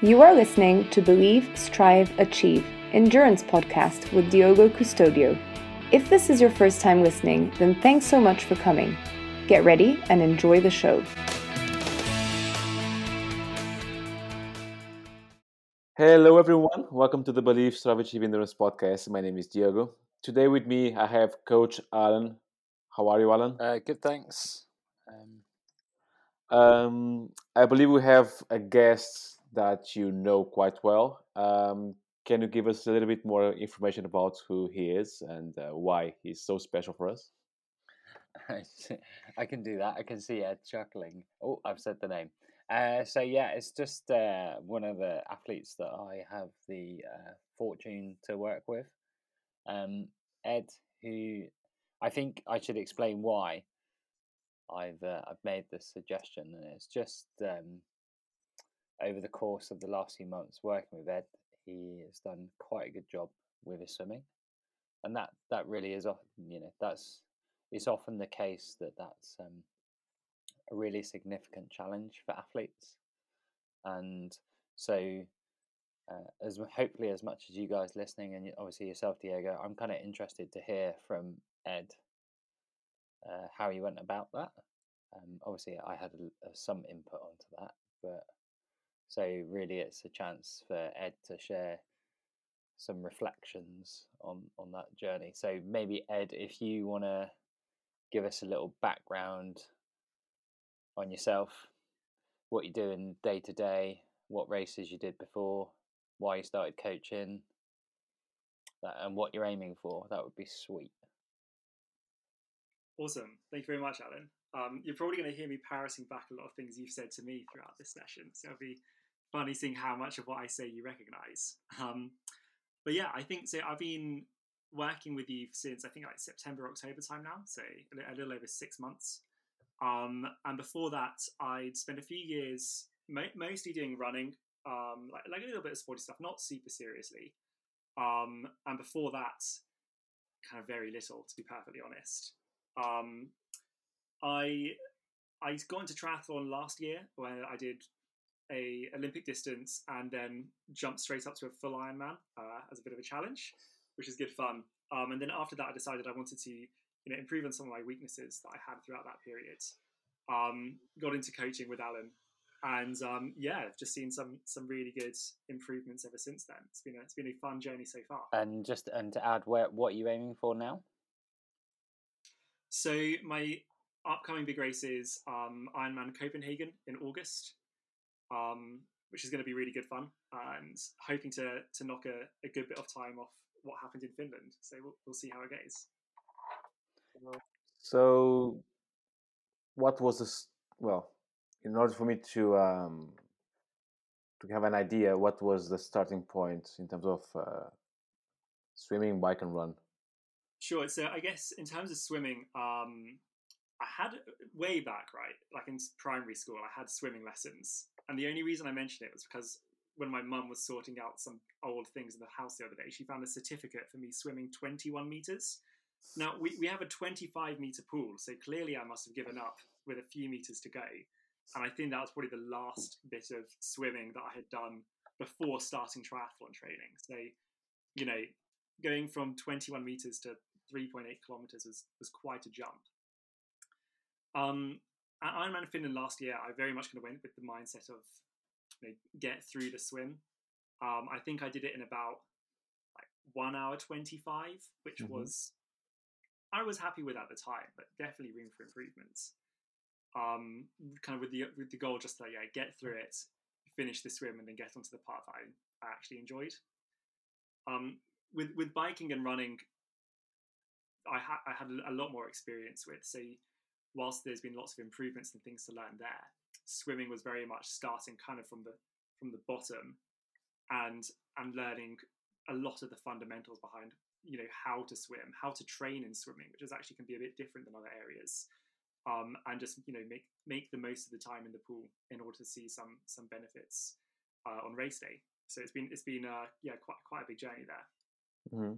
You are listening to Believe, Strive, Achieve Endurance podcast with Diogo Custodio. If this is your first time listening, then thanks so much for coming. Get ready and enjoy the show. Hello, everyone. Welcome to the Believe, Strive, Achieve Endurance podcast. My name is Diogo. Today with me, I have Coach Alan. How are you, Alan? Uh, good, thanks. Um, Um, I believe we have a guest that you know quite well. Um, can you give us a little bit more information about who he is and uh, why he's so special for us? I can do that. I can see Ed chuckling. Oh, I've said the name. Uh, so yeah, it's just uh, one of the athletes that I have the uh, fortune to work with. Um, Ed, who I think I should explain why I've uh, I've made this suggestion, and it's just um, over the course of the last few months working with Ed, he has done quite a good job with his swimming, and that that really is often you know that's it's often the case that that's um, a really significant challenge for athletes, and so uh, as hopefully as much as you guys listening and obviously yourself, Diego, I'm kind of interested to hear from Ed uh, how he went about that. Um, obviously, I had a, a, some input onto that, but so really, it's a chance for Ed to share some reflections on on that journey. So maybe Ed, if you want to give us a little background on yourself, what you're doing day to day, what races you did before, why you started coaching, and what you're aiming for, that would be sweet. Awesome. Thank you very much, Alan. Um, you're probably going to hear me parroting back a lot of things you've said to me throughout this session. So it'll be funny seeing how much of what I say you recognize. Um, but yeah, I think so. I've been working with you since I think like September, October time now, so a little over six months. Um, and before that, I'd spent a few years mo- mostly doing running, um, like, like a little bit of sporty stuff, not super seriously. Um, and before that, kind of very little, to be perfectly honest. Um, I I got into triathlon last year when I did a Olympic distance and then jumped straight up to a full Ironman uh, as a bit of a challenge, which is good fun. Um, and then after that, I decided I wanted to you know improve on some of my weaknesses that I had throughout that period. Um, got into coaching with Alan, and um, yeah, I've just seen some some really good improvements ever since then. It's been a, it's been a fun journey so far. And just and to add, where what are you aiming for now? So my upcoming big race is um, Ironman Copenhagen in August, um, which is going to be really good fun, and hoping to to knock a, a good bit of time off what happened in Finland. So we'll, we'll see how it goes. So, what was this? Well, in order for me to um, to have an idea, what was the starting point in terms of uh, swimming, bike, and run? Sure. So I guess in terms of swimming, um, I had way back, right, like in primary school, I had swimming lessons, and the only reason I mentioned it was because when my mum was sorting out some old things in the house the other day, she found a certificate for me swimming 21 meters. Now we, we have a 25 meter pool, so clearly I must have given up with a few meters to go, and I think that was probably the last bit of swimming that I had done before starting triathlon training. So, you know, going from 21 meters to 3.8 kilometers was, was quite a jump. Um, at Ironman Finland last year, I very much kind of went with the mindset of you know, get through the swim. Um, I think I did it in about like one hour 25, which mm-hmm. was, I was happy with at the time, but definitely room for improvements. Um, kind of with the with the goal just to yeah get through it, finish the swim, and then get onto the part that I, I actually enjoyed. Um, with with biking and running, I, ha- I had a lot more experience with. So whilst there's been lots of improvements and things to learn there, swimming was very much starting kind of from the from the bottom and and learning a lot of the fundamentals behind you know how to swim, how to train in swimming, which is actually can be a bit different than other areas. Um, and just you know make make the most of the time in the pool in order to see some some benefits uh, on race day. So it's been it's been uh, yeah quite quite a big journey there. Mm-hmm.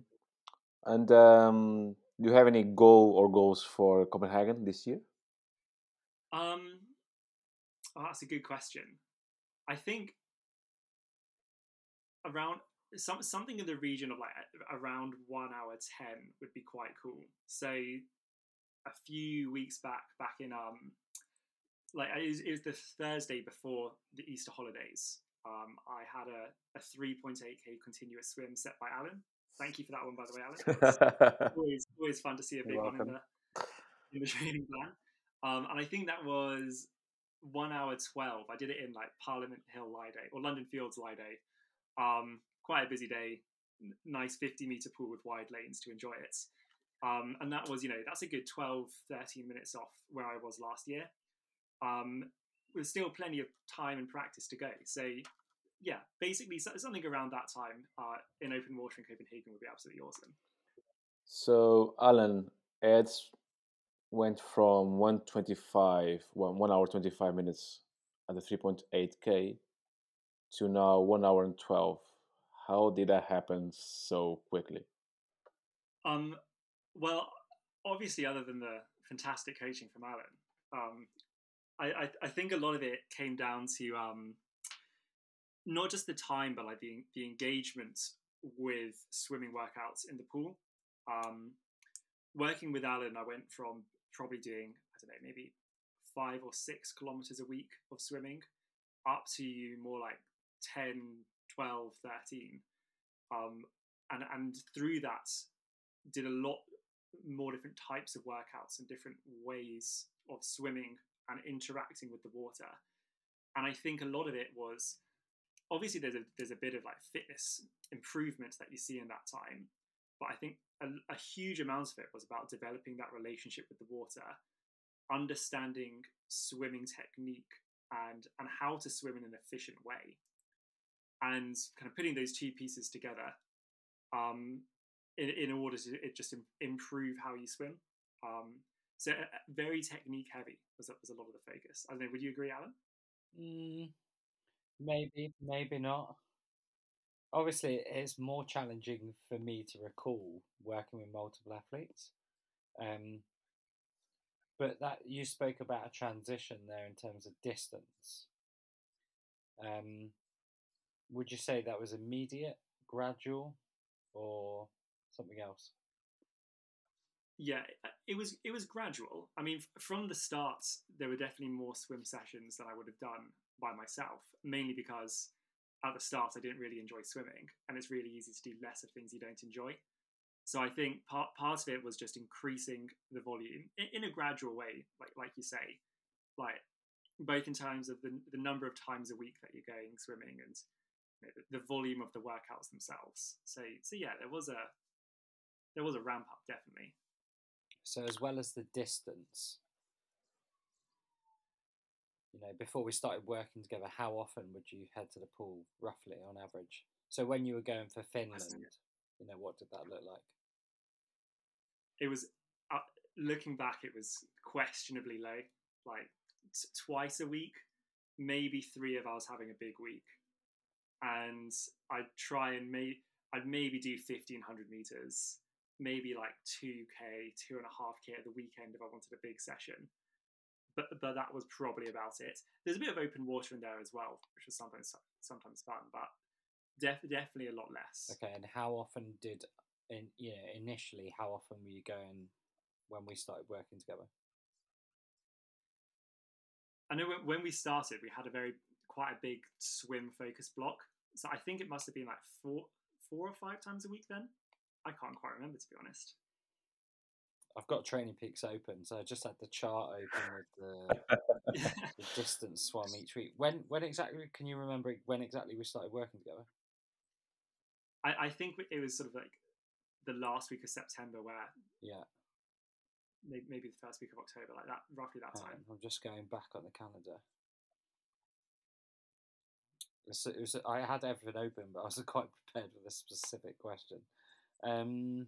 And um, do you have any goal or goals for Copenhagen this year? Um, oh, that's a good question. I think around some something in the region of like around one hour ten would be quite cool. So a few weeks back, back in um, like it was, it was the Thursday before the Easter holidays. Um, I had a, a 3.8k continuous swim set by Alan. Thank you for that one, by the way, Alan. always, always fun to see a big one in the, in the training plan. Um, and I think that was one hour 12. I did it in like Parliament Hill Lido or London Fields Lido. Um, quite a busy day, nice 50 meter pool with wide lanes to enjoy it. Um, and that was, you know, that's a good 12, 13 minutes off where I was last year. Um, with still plenty of time and practice to go. So, yeah, basically something around that time uh, in open water in Copenhagen would be absolutely awesome. So, Alan, Ed went from 125, well, 1 hour 25 minutes at the 3.8K to now 1 hour and 12. How did that happen so quickly? Um, well, obviously, other than the fantastic coaching from Alan, um, I, I, I, think a lot of it came down to um, not just the time, but like the the engagement with swimming workouts in the pool. Um, working with Alan, I went from probably doing I don't know maybe five or six kilometers a week of swimming up to you more like 10 12 13 um, and and through that did a lot more different types of workouts and different ways of swimming and interacting with the water. And I think a lot of it was obviously there's a there's a bit of like fitness improvement that you see in that time, but I think a, a huge amount of it was about developing that relationship with the water, understanding swimming technique and and how to swim in an efficient way, and kind of putting those two pieces together um, in, in order to just improve how you swim. Um, so uh, very technique heavy was, was a lot of the focus. I don't know. Would you agree, Alan? Mm, maybe, maybe not. Obviously, it's more challenging for me to recall working with multiple athletes. Um, but that you spoke about a transition there in terms of distance. Um, would you say that was immediate, gradual, or something else? Yeah, uh, it was it was gradual. I mean, from the start, there were definitely more swim sessions than I would have done by myself. Mainly because at the start I didn't really enjoy swimming, and it's really easy to do less of things you don't enjoy. So I think part part of it was just increasing the volume in, in a gradual way, like like you say, like both in terms of the the number of times a week that you're going swimming and you know, the, the volume of the workouts themselves. So so yeah, there was a there was a ramp up definitely. So as well as the distance, you know, before we started working together, how often would you head to the pool roughly on average? So when you were going for Finland, you know, what did that look like? It was uh, looking back, it was questionably low, like t- twice a week, maybe three of us having a big week, and I'd try and may I'd maybe do fifteen hundred meters maybe like 2k, two and a half k at the weekend if I wanted a big session. But but that was probably about it. There's a bit of open water in there as well, which was sometimes sometimes fun, but def- definitely a lot less. Okay, and how often did in you know initially how often were you going when we started working together? I know when we started, we had a very quite a big swim focus block. So I think it must have been like four four or five times a week then. I can't quite remember to be honest. I've got Training Peaks open, so I just had the chart open with the, the distance swam each week. When when exactly can you remember when exactly we started working together? I, I think it was sort of like the last week of September, where yeah, maybe, maybe the first week of October, like that, roughly that time. I'm just going back on the calendar. It was, I had everything open, but I wasn't quite prepared for this specific question. Um,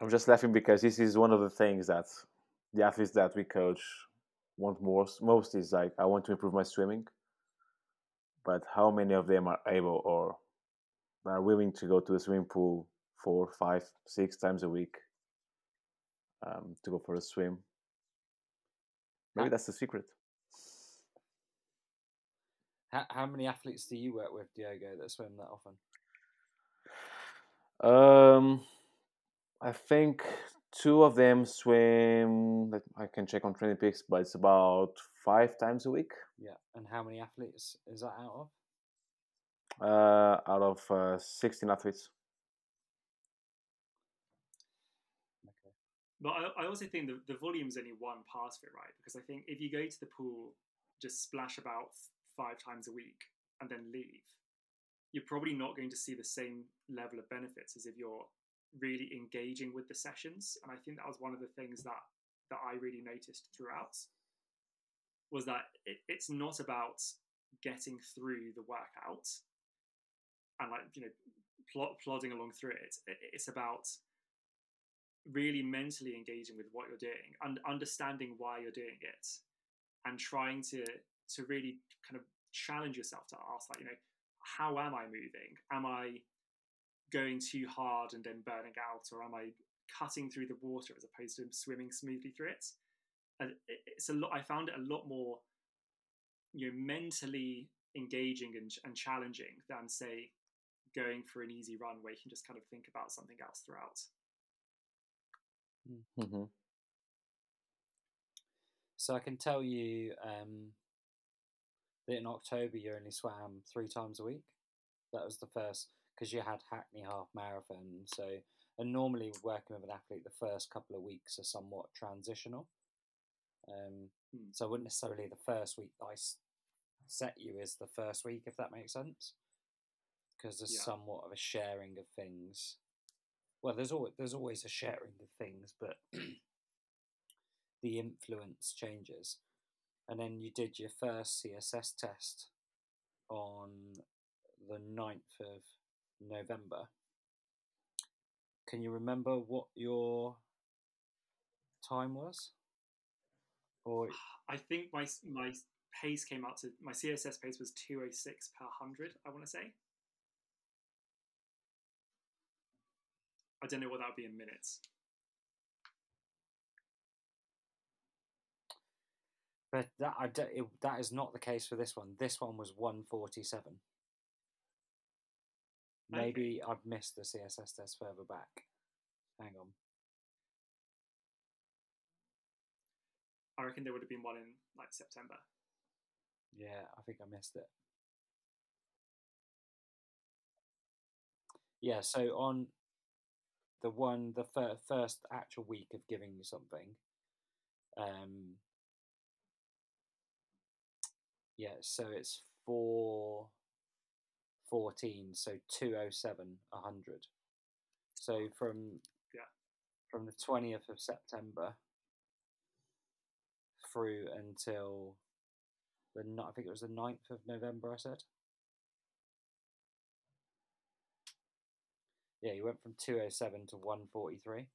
I'm just laughing because this is one of the things that the athletes that we coach want most. Most is like, I want to improve my swimming, but how many of them are able or are willing to go to the swimming pool four, five, six times a week um, to go for a swim? Maybe that's the secret. How, how many athletes do you work with, Diogo, that swim that often? Um, I think two of them swim. I can check on Training Peaks, but it's about five times a week. Yeah. And how many athletes is that out of? Uh, out of uh, sixteen athletes. Okay. But I, I also think the, the volume is only one part of it, right? Because I think if you go to the pool, just splash about five times a week and then leave, you're probably not going to see the same level of benefits as if you're really engaging with the sessions. And I think that was one of the things that that I really noticed throughout was that it, it's not about getting through the workout and like you know plod, plodding along through it. it. It's about really mentally engaging with what you're doing and understanding why you're doing it and trying to to really kind of challenge yourself to ask like you know how am i moving am i going too hard and then burning out or am i cutting through the water as opposed to swimming smoothly through it and it's a lot i found it a lot more you know mentally engaging and, and challenging than say going for an easy run where you can just kind of think about something else throughout Mm-hmm. So I can tell you um, that in October you only swam three times a week. That was the first because you had Hackney Half Marathon. So and normally working with an athlete, the first couple of weeks are somewhat transitional. Um, Hmm. So I wouldn't necessarily the first week I set you is the first week, if that makes sense, because there's Yeah. somewhat of a sharing of things. Well, there's always there's always a sharing of things, but the influence changes. And then you did your first CSS test on the 9th of November. Can you remember what your time was? Or I think my my pace came out to my CSS pace was 206 per 100, I want to say. I don't know what that would be in minutes. but that I don't, it, that is not the case for this one. This one was 147. Maybe I've missed the CSS test further back. Hang on. I reckon there would have been one in like September. Yeah, I think I missed it. Yeah, so on the one, the fir- first actual week of giving you something, um, yeah, so it's four fourteen, so two oh seven, a hundred. So from Yeah. from the twentieth of September through until the I think it was the 9th of November. I said. Yeah, you went from two oh seven to one forty three.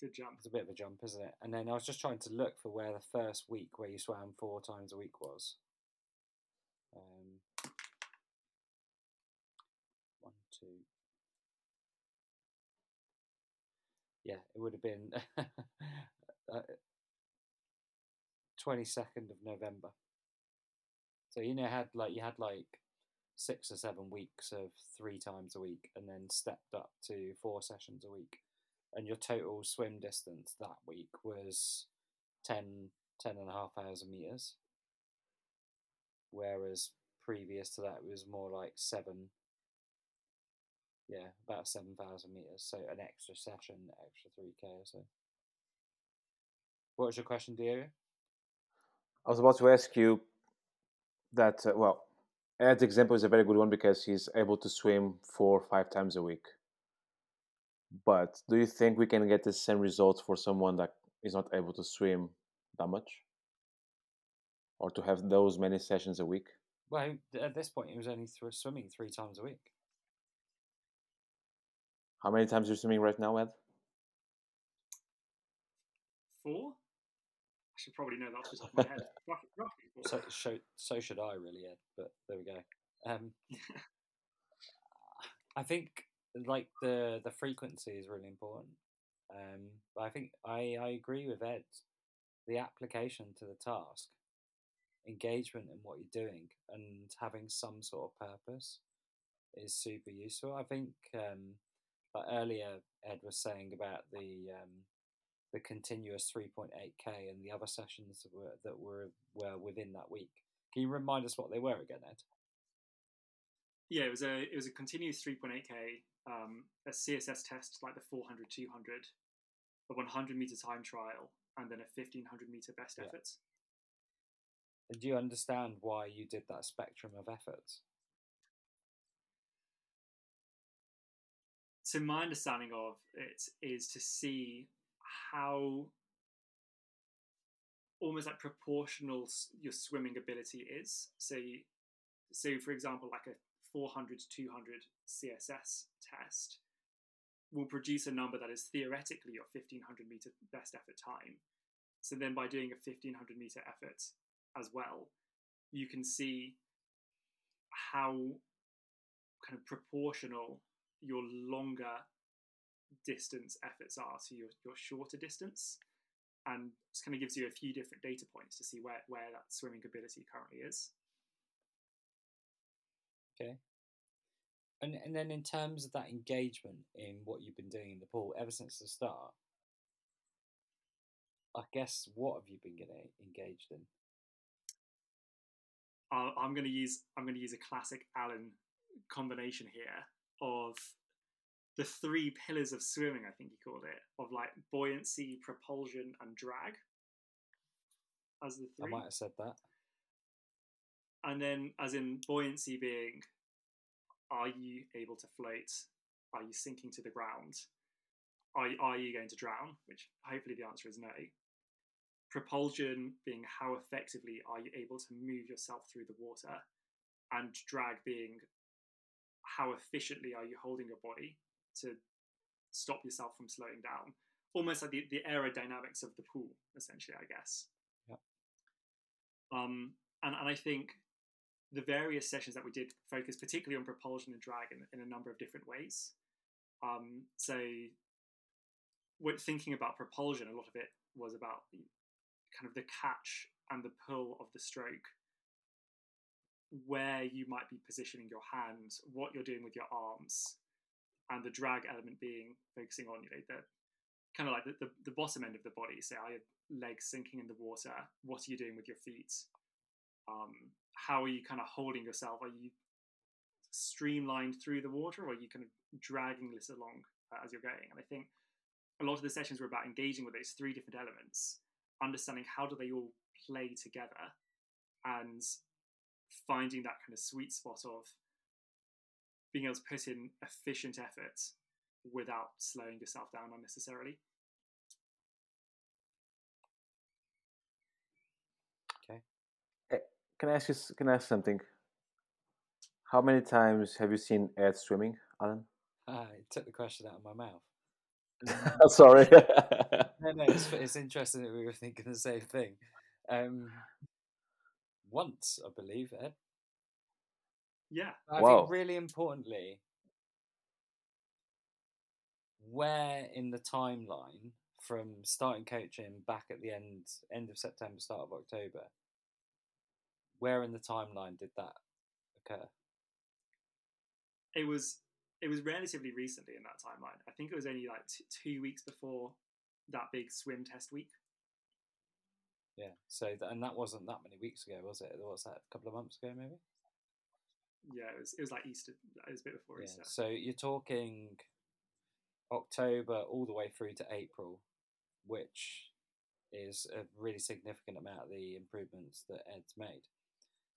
Good jump. It's a bit of a jump, isn't it? And then I was just trying to look for where the first week where you swam four times a week was. Um, one, two. Yeah, it would have been twenty second of November. So you know had like you had like six or seven weeks of three times a week, and then stepped up to four sessions a week and your total swim distance that week was 10, 10 and a half thousand meters. Whereas previous to that, it was more like seven, yeah, about 7,000 meters. So an extra session, extra 3K or so. What was your question, Diego? I was about to ask you that. Uh, well, Ed's example is a very good one because he's able to swim four or five times a week. But do you think we can get the same results for someone that is not able to swim that much, or to have those many sessions a week? Well, at this point, he was only th- swimming three times a week. How many times are you swimming right now, Ed? Four? I should probably know that off the top of my head. Roughly, roughly four. So, so, so should I, really, Ed. But there we go. Um, I think like the the frequency is really important. Um, but I think I I agree with Ed. The application to the task engagement in what you're doing and having some sort of purpose is super useful. I think um, like earlier Ed was saying about the um, the continuous 3.8k and the other sessions that were that were were within that week. Can you remind us what they were again, Ed? Yeah, it was a it was a continuous 3.8k, um, a CSS test like the 400, 200, a 100 meter time trial, and then a 1500 meter best Yeah. efforts. Do you understand why you did that spectrum of efforts? So my understanding of it is to see how almost like proportional your swimming ability is. So, you, so for example, like a 400 to 200 CSS test will produce a number that is theoretically your 1500 meter best effort time. So then by doing a 1500 meter effort as well, you can see how kind of proportional your longer distance efforts are to your, your shorter distance and just kind of gives you a few different data points to see where, where that swimming ability currently is. Okay. And and then in terms of that engagement in what you've been doing in the pool ever since the start, I guess what have you been getting engaged in? I'm going to use I'm going to use a classic Alan combination here of the three pillars of swimming. I think he called it of like buoyancy, propulsion, and drag as the three, I might have said that. and then as in buoyancy being are you able to float are you sinking to the ground are, are you going to drown which hopefully the answer is no propulsion being how effectively are you able to move yourself through the water and drag being how efficiently are you holding your body to stop yourself from slowing down almost like the, the aerodynamics of the pool essentially i guess Yep. um, and, and i think the various sessions that we did focus particularly on propulsion and drag in, in a number of different ways. Um, so, when thinking about propulsion, a lot of it was about the, kind of the catch and the pull of the stroke, where you might be positioning your hands, what you're doing with your arms, and the drag element being focusing on you know the kind of like the, the, the bottom end of the body. So, are your legs sinking in the water? What are you doing with your feet? um, how are you kind of holding yourself? Are you streamlined through the water, or are you kind of dragging this along uh, as you're going? And I think a lot of the sessions were about engaging with those three different elements, understanding how do they all play together, and finding that kind of sweet spot of being able to put in efficient effort without slowing yourself down unnecessarily. Okay. Can I ask you? Can I ask something? How many times have you seen Ed swimming, Alan? Ah, it took the question out of my mouth. Sorry. No, no, it's, it's interesting that we were thinking the same thing. Um, once, I believe, Ed. Yeah, I Wow. think really importantly, where in the timeline from starting coaching back at the end end of September, start of October, where in the timeline did that occur? it was it was relatively recently in that timeline. I think it was only like t- two weeks before that big swim test week. Yeah. So th- and that wasn't that many weeks ago, was it? What's that? A couple of months ago, maybe. Yeah, it was it was like Easter. It was a bit before Yeah. Easter. So you're talking October all the way through to April, which is a really significant amount of the improvements that Ed's made.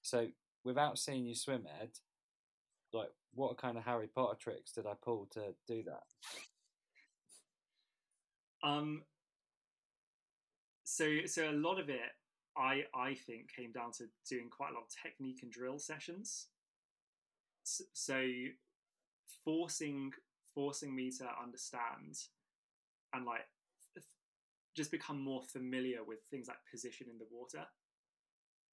So without seeing you swim, Ed, like what kind of Harry Potter tricks did I pull to do that? Um. So so a lot of it, I I think, came down to doing quite a lot of technique and drill sessions. So forcing forcing me to understand and like just become more familiar with things like position in the water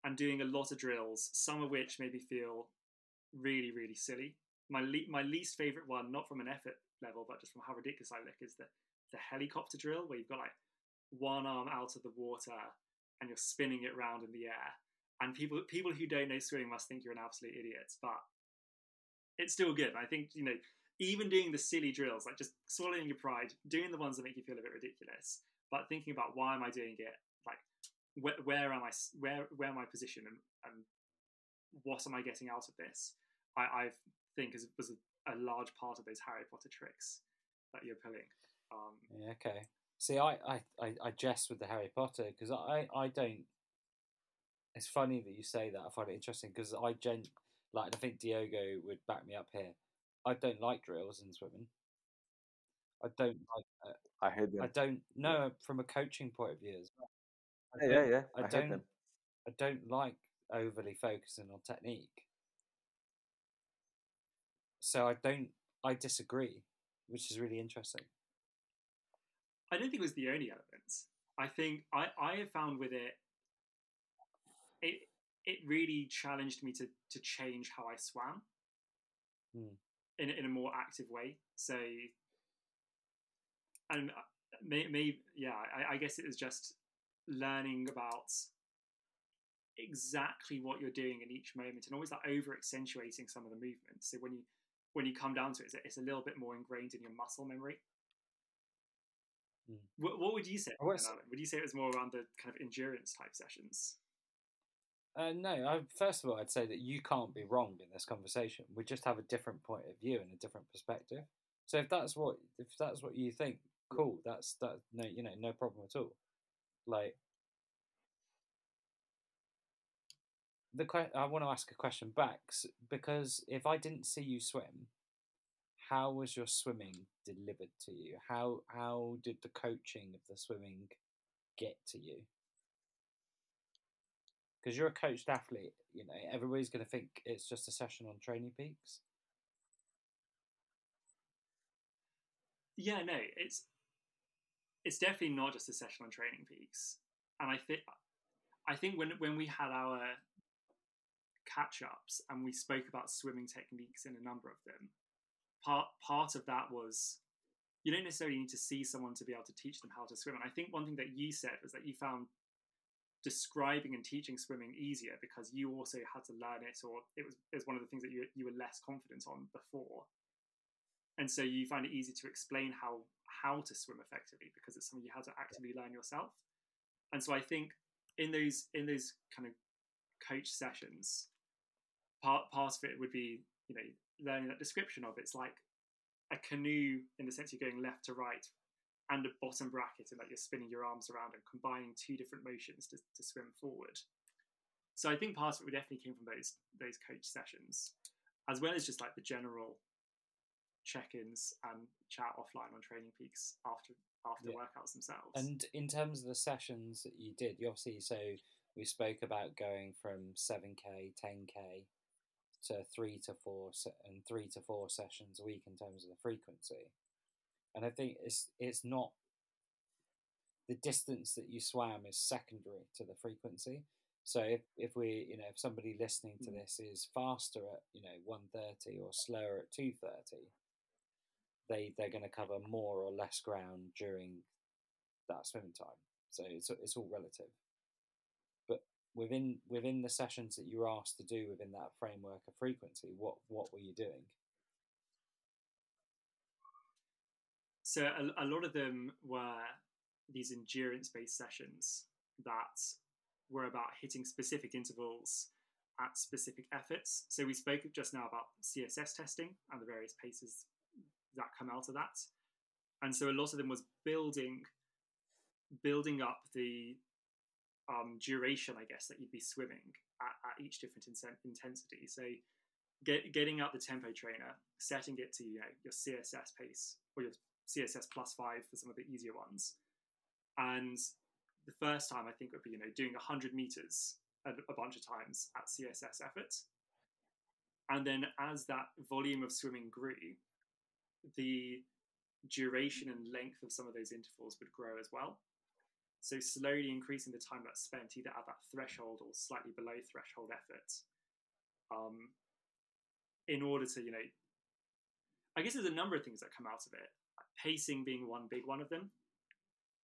and doing a lot of drills some of which made me feel really really silly my le- my least favorite one not from an effort level but just from how ridiculous i look is the the helicopter drill where you've got like one arm out of the water and you're spinning it round in the air and people people who don't know swimming must think you're an absolute idiot, but it's still good. I think you know even doing the silly drills, like just swallowing your pride, doing the ones that make you feel a bit ridiculous, but thinking about why am I doing it, like where, where am I, where where am I positioned, and, and what am I getting out of this? I, I think is, was a, a, large part of those Harry Potter tricks that you're pulling. Um, yeah, okay. See, I, I, I, I jest with the Harry Potter because I, I don't. It's funny that you say that. I find it interesting because I gen like I think Diogo would back me up here. I don't like drills in swimming. I don't like. Uh, I hate them. I don't know from a coaching point of view as well. I yeah, yeah, I, I don't. I don't like overly focusing on technique. So I don't. I disagree, which is really interesting. I don't think it was the only elements. I think I, I have found with it, it it really challenged me to to change how I swam hmm. in in a more active way. So, and maybe may, yeah, I, I guess it was just learning about exactly what you're doing in each moment and always like over accentuating some of the movements. So when you when you come down to it, it's a, it's a little bit more ingrained in your muscle memory. Mm. What, what, would you say? Would you say it was more around the kind of endurance type sessions? Uh, no, I, first of all, I'd say that you can't be wrong in this conversation. We just have a different point of view and a different perspective. So if that's what if that's what you think, cool. That's that. No, you know, no problem at all. Like the I want to ask a question back because if I didn't see you swim, how was your swimming delivered to you? How how did the coaching of the swimming get to you? Because you're a coached athlete, you know, everybody's going to think it's just a session on Training Peaks. Yeah, no, it's it's definitely not just a session on Training Peaks, and I think I think when when we had our catch ups and we spoke about swimming techniques in a number of them, part part of that was you don't necessarily need to see someone to be able to teach them how to swim. And I think one thing that you said was that you found describing and teaching swimming easier because you also had to learn it, or it was it was one of the things that you you were less confident on before. And so you find it easy to explain how how to swim effectively because it's something you had to actively learn yourself. And so I think in those in those kind of coach sessions, part part of it would be you know learning that description of it's like a canoe in the sense you're going left to right and a bottom bracket and that you're spinning your arms around and combining two different motions to, to swim forward so i think part of it definitely came from those those coach sessions as well as just like the general check-ins and chat offline on training peaks after after yeah. workouts themselves and in terms of the sessions that you did you obviously so we spoke about going from 7k 10k to three to four se- and three to four sessions a week in terms of the frequency. And I think it's it's not the distance that you swam is secondary to the frequency. So if, if we you know if somebody listening to mm. this is faster at you know one thirty or slower at two thirty, they they're going to cover more or less ground during that swimming time. So it's it's all relative within within the sessions that you were asked to do within that framework of frequency what what were you doing? So a, a lot of them were these endurance based sessions that were about hitting specific intervals at specific efforts. So we spoke just now about css testing and the various paces that come out of that. And so a lot of them was building building up the um, duration, I guess, that you'd be swimming at, at each different in- intensity. So, get, getting out the tempo trainer, setting it to you know your CSS pace or your CSS plus five for some of the easier ones, and the first time I think would be you know doing 100 meters a, a bunch of times at CSS effort, and then as that volume of swimming grew, the duration and length of some of those intervals would grow as well. So slowly increasing the time that's spent either at that threshold or slightly below threshold effort, um, in order to you know, I guess there's a number of things that come out of it. Pacing being one big one of them,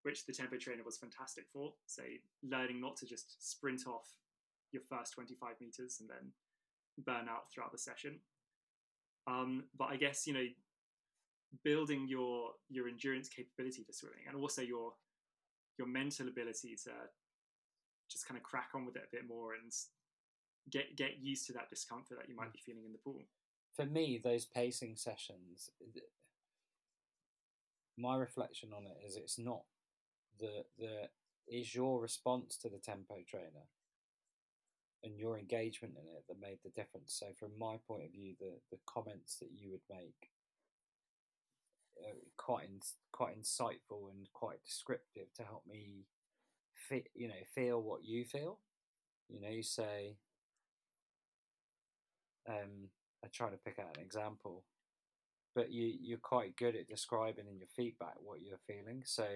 which the tempo trainer was fantastic for. So learning not to just sprint off your first 25 meters and then burn out throughout the session. Um, but I guess you know building your your endurance capability for swimming and also your your mental ability to just kind of crack on with it a bit more and get get used to that discomfort that you might Mm. be feeling in the pool. For me, those pacing sessions, my reflection on it is it's not the the is your response to the tempo trainer and your engagement in it that made the difference. So, from my point of view, the the comments that you would make are quite in, quite insightful and quite descriptive to help me fit, you know, feel what you feel. You know, you say, um, I try to pick out an example, but you you're quite good at describing in your feedback what you're feeling. So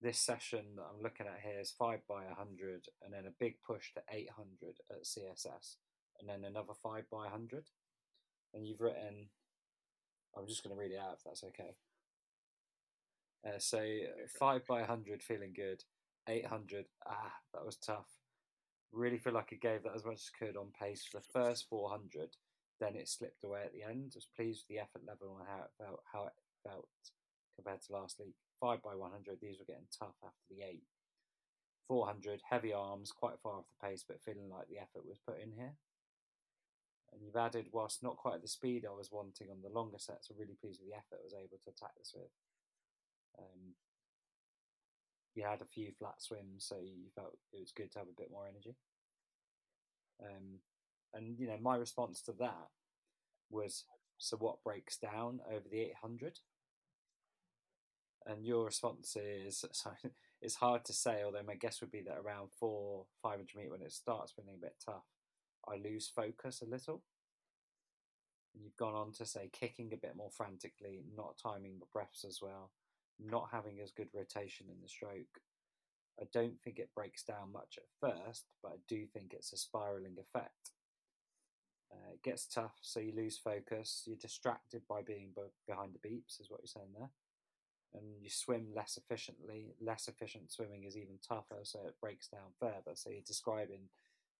this session that I'm looking at here is five by hundred, and then a big push to eight hundred at CSS, and then another five by hundred. And you've written, I'm just going to read it out if that's okay. Uh, so five by hundred, feeling good. Eight hundred, ah, that was tough. Really feel like I gave that as much as I could on pace for the first four hundred. Then it slipped away at the end. I Was pleased with the effort level and how it felt. How it felt compared to last week. Five by one hundred, these were getting tough after the eight. Four hundred, heavy arms, quite far off the pace, but feeling like the effort was put in here. And you've added, whilst not quite at the speed I was wanting on the longer sets, I'm really pleased with the effort I was able to attack this with. Um, you had a few flat swims, so you felt it was good to have a bit more energy. Um, and you know, my response to that was, so what breaks down over the 800? And your response is, sorry, it's hard to say, although my guess would be that around four, 500 meter when it starts feeling a bit tough, I lose focus a little. And you've gone on to say kicking a bit more frantically, not timing the breaths as well, not having as good rotation in the stroke. I don't think it breaks down much at first, but I do think it's a spiraling effect. Uh, it gets tough, so you lose focus. You're distracted by being be- behind the beeps, is what you're saying there. And you swim less efficiently. Less efficient swimming is even tougher, so it breaks down further. So you're describing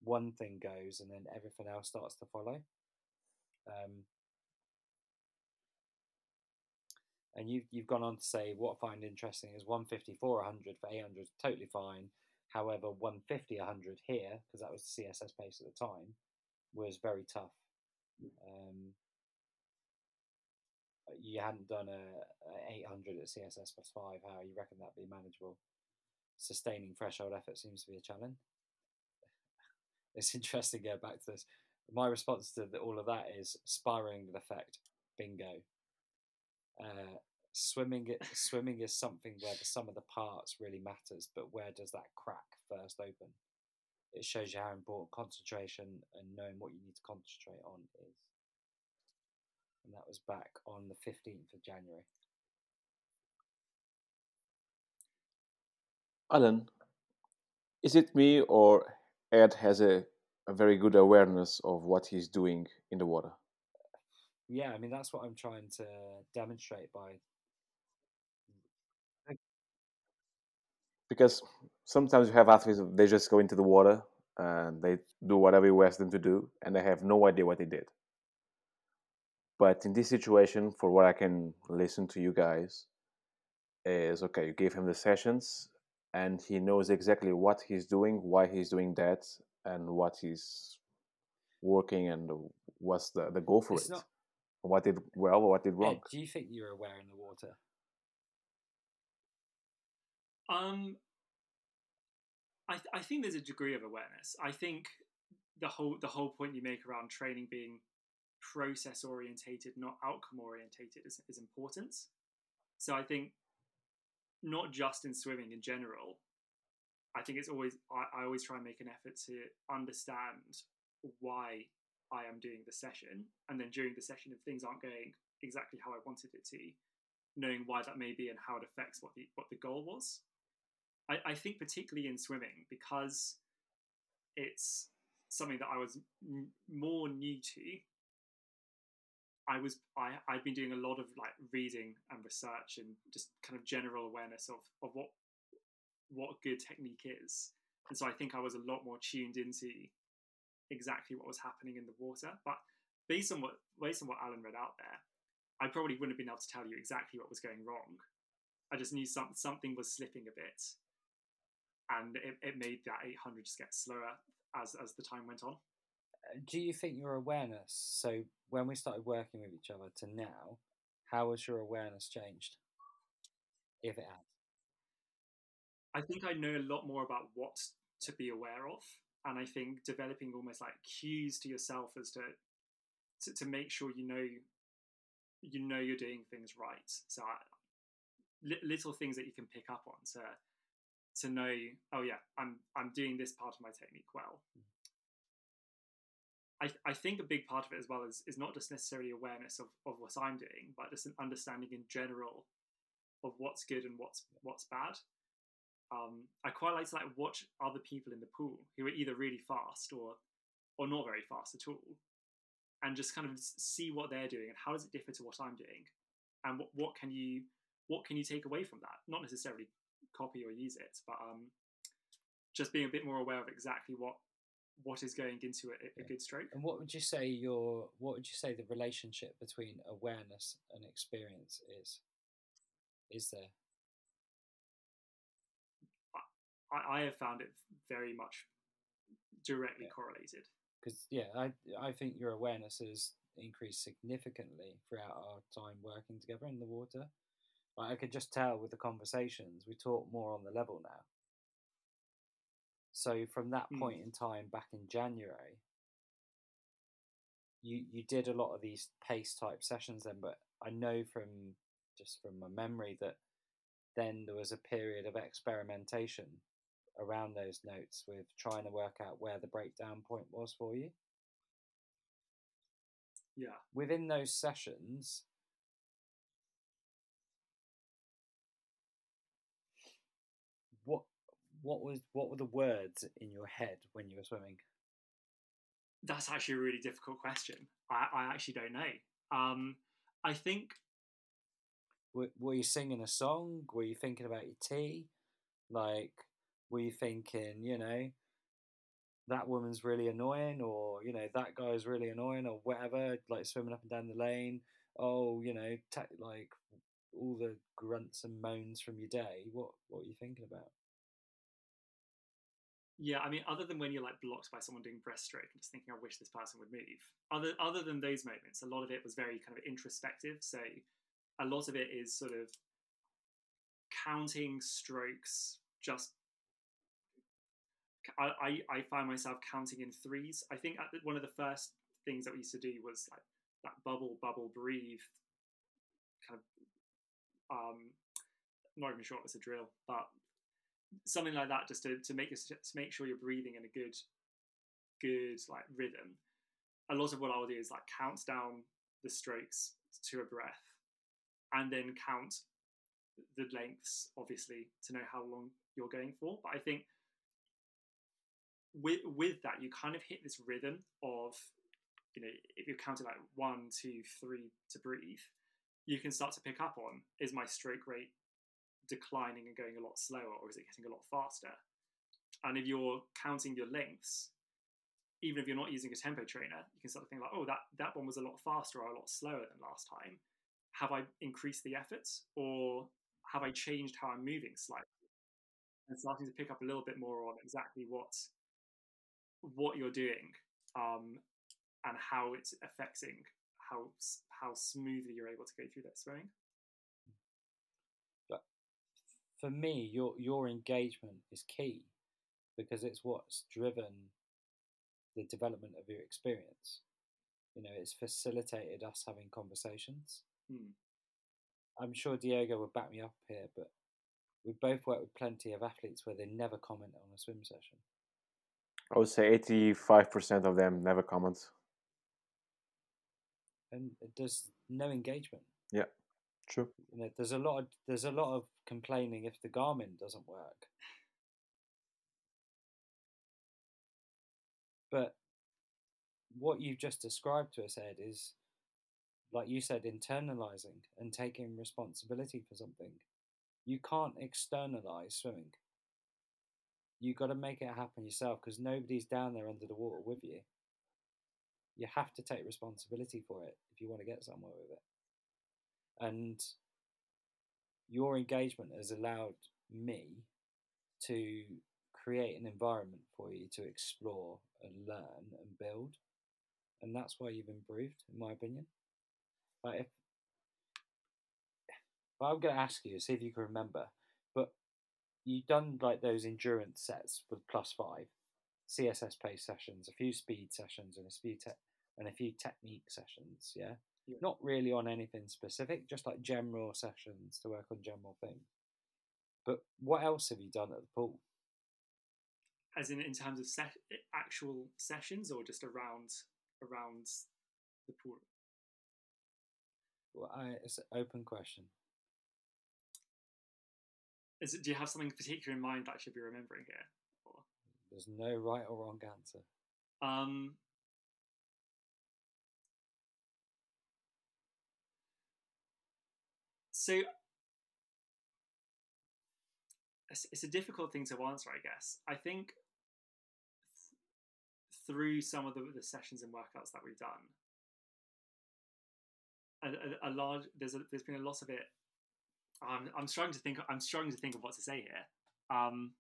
one thing goes, and then everything else starts to follow. Um, and you've you've gone on to say what I find interesting is 154 100 for 800 is totally fine. However, 150 100 here because that was the CSS pace at the time was very tough. Um, you hadn't done a, a 800 at CSS plus five. How you reckon that'd be manageable? Sustaining threshold effort seems to be a challenge. It's interesting. Go back to this. My response to the, all of that is spiraling effect. Bingo. Uh, swimming swimming is something where the sum of the parts really matters but where does that crack first open it shows you how important concentration and knowing what you need to concentrate on is and that was back on the 15th of january Alan, is it me or Ed has a, a very good awareness of what he's doing in the water? yeah i mean that's what i'm trying to demonstrate by Because sometimes you have athletes, they just go into the water and they do whatever you ask them to do, and they have no idea what they did. But in this situation, for what I can listen to you guys, is okay, you gave him the sessions and he knows exactly what he's doing, why he's doing that, and what he's working and what's the, the goal for It's it. not- What did well or what did wrong. Ed, do you think you're aware in the water Um, I th- I think there's a degree of awareness. I think the whole the whole point you make around training being process orientated, not outcome orientated, is, is important. So I think not just in swimming in general. I think it's always I, I always try and make an effort to understand why I am doing the session, and then during the session, if things aren't going exactly how I wanted it to, knowing why that may be and how it affects what the what the goal was. I, I think particularly in swimming because it's something that I was m- more new to. I was I I'd been doing a lot of like reading and research and just kind of general awareness of of what what good technique is. and so I think I was a lot more tuned into exactly what was happening in the water. But based on what based on what Alan read out there, I probably wouldn't have been able to tell you exactly what was going wrong. I just knew some, something was slipping a bit, and it, it made that 800 just get slower as as the time went on. Do you think your awareness? So when we started working with each other to now, how has your awareness changed? If it has. I think I know a lot more about what to be aware of, and I think developing almost like cues to yourself as to to, to make sure you know you know you're doing things right. So I, li- little things that you can pick up on to to know. Oh yeah, I'm I'm doing this part of my technique well. Mm. I, I think a big part of it as well is, is not just necessarily awareness of, of what I'm doing, but just an understanding in general of what's good and what's what's bad. Um, I quite like to like watch other people in the pool who are either really fast or or not very fast at all, and just kind of see what they're doing and how does it differ to what I'm doing, and what what can you what can you take away from that? Not necessarily copy or use it, but um, just being a bit more aware of exactly what what is going into a, a Yeah. good stroke. And what would you say your what would you say the relationship between awareness and experience is? Is there? I, I have found it very much directly Yeah. correlated. Because yeah, I I think your awareness has increased significantly throughout our time working together in the water. Like I could just tell with the conversations, we talk more on the level now. So from that Hmm. point in time, back in January, you you did a lot of these pace type sessions then, but I know from just from my memory that then there was a period of experimentation around those notes with trying to work out where the breakdown point was for you. Yeah. Within those sessions, what what was what were the words in your head when you were swimming? That's actually a really difficult question. I, I actually don't know. Um, I think Were, were you singing a song? Were you thinking about your tea? Like, were you thinking, you know, that woman's really annoying, or you know, that guy's really annoying, or whatever? Like swimming up and down the lane. Oh, you know, like all the grunts and moans from your day. What what are you thinking about? Yeah, I mean, other than when you're like blocked by someone doing breaststroke and just thinking, I wish this person would move. Other other than those moments, a lot of it was very kind of introspective. So a lot of it is sort of counting strokes. Just I I, I find myself counting in threes. I think the, one of the first things that we used to do was like that bubble bubble breathe kind of um not even sure it was a drill, but something like that just to, to make to make sure you're breathing in a good good like rhythm. A lot of what i'll do is like count down the strokes to a breath and then count the lengths obviously to know how long you're going for. But i think with with that you kind of hit this rhythm of you know if you're counting like one two three to breathe you can start to pick up on is my stroke rate declining and going a lot slower, or is it getting a lot faster? And if you're counting your lengths, even if you're not using a tempo trainer, you can start to think like, oh, that that one was a lot faster or a lot slower than last time. Have I increased the efforts, or have I changed how I'm moving slightly? And starting to pick up a little bit more on exactly what what you're doing um, and how it's affecting how how smoothly you're able to go through that swimming. For me, your your engagement is key because it's what's driven the development of your experience. You know, it's facilitated us having conversations. Hmm. I'm sure Diego would back me up here, but we both worked with plenty of athletes where they never comment on a swim session. I would say eighty-five percent of them never comment. and there's no engagement. True. You know, there's a lot of there's a lot of complaining if the Garmin doesn't work. But what you've just described to us, Ed, is like you said, internalizing and taking responsibility for something. You can't externalize swimming. You've got to make it happen yourself because nobody's down there under the water with you. You have to take responsibility for it if you want to get somewhere with it. And your engagement has allowed me to create an environment for you to explore and learn and build. And that's why you've improved, in my opinion. Like if, if I'm going to ask you, see if you can remember, but you've done like those endurance sets with plus five, CSS pace sessions, a few speed sessions, and a few te- and a few technique sessions. Yeah? Yeah. not really on anything specific, just like general sessions to work on general things. But what else have you done at the pool? As in, in terms of se- actual sessions, or just around around the pool. Well, I, it's an open question. Is it, do you have something particular in mind that I should be remembering here? Or, There's no right or wrong answer. um, so it's, it's a difficult thing to answer, I guess. I think th- through some of the, the sessions and workouts that we've done, a, a, a large there's a, there's been a lot of it. I'm I'm struggling to think. I'm struggling to think of what to say here. Um,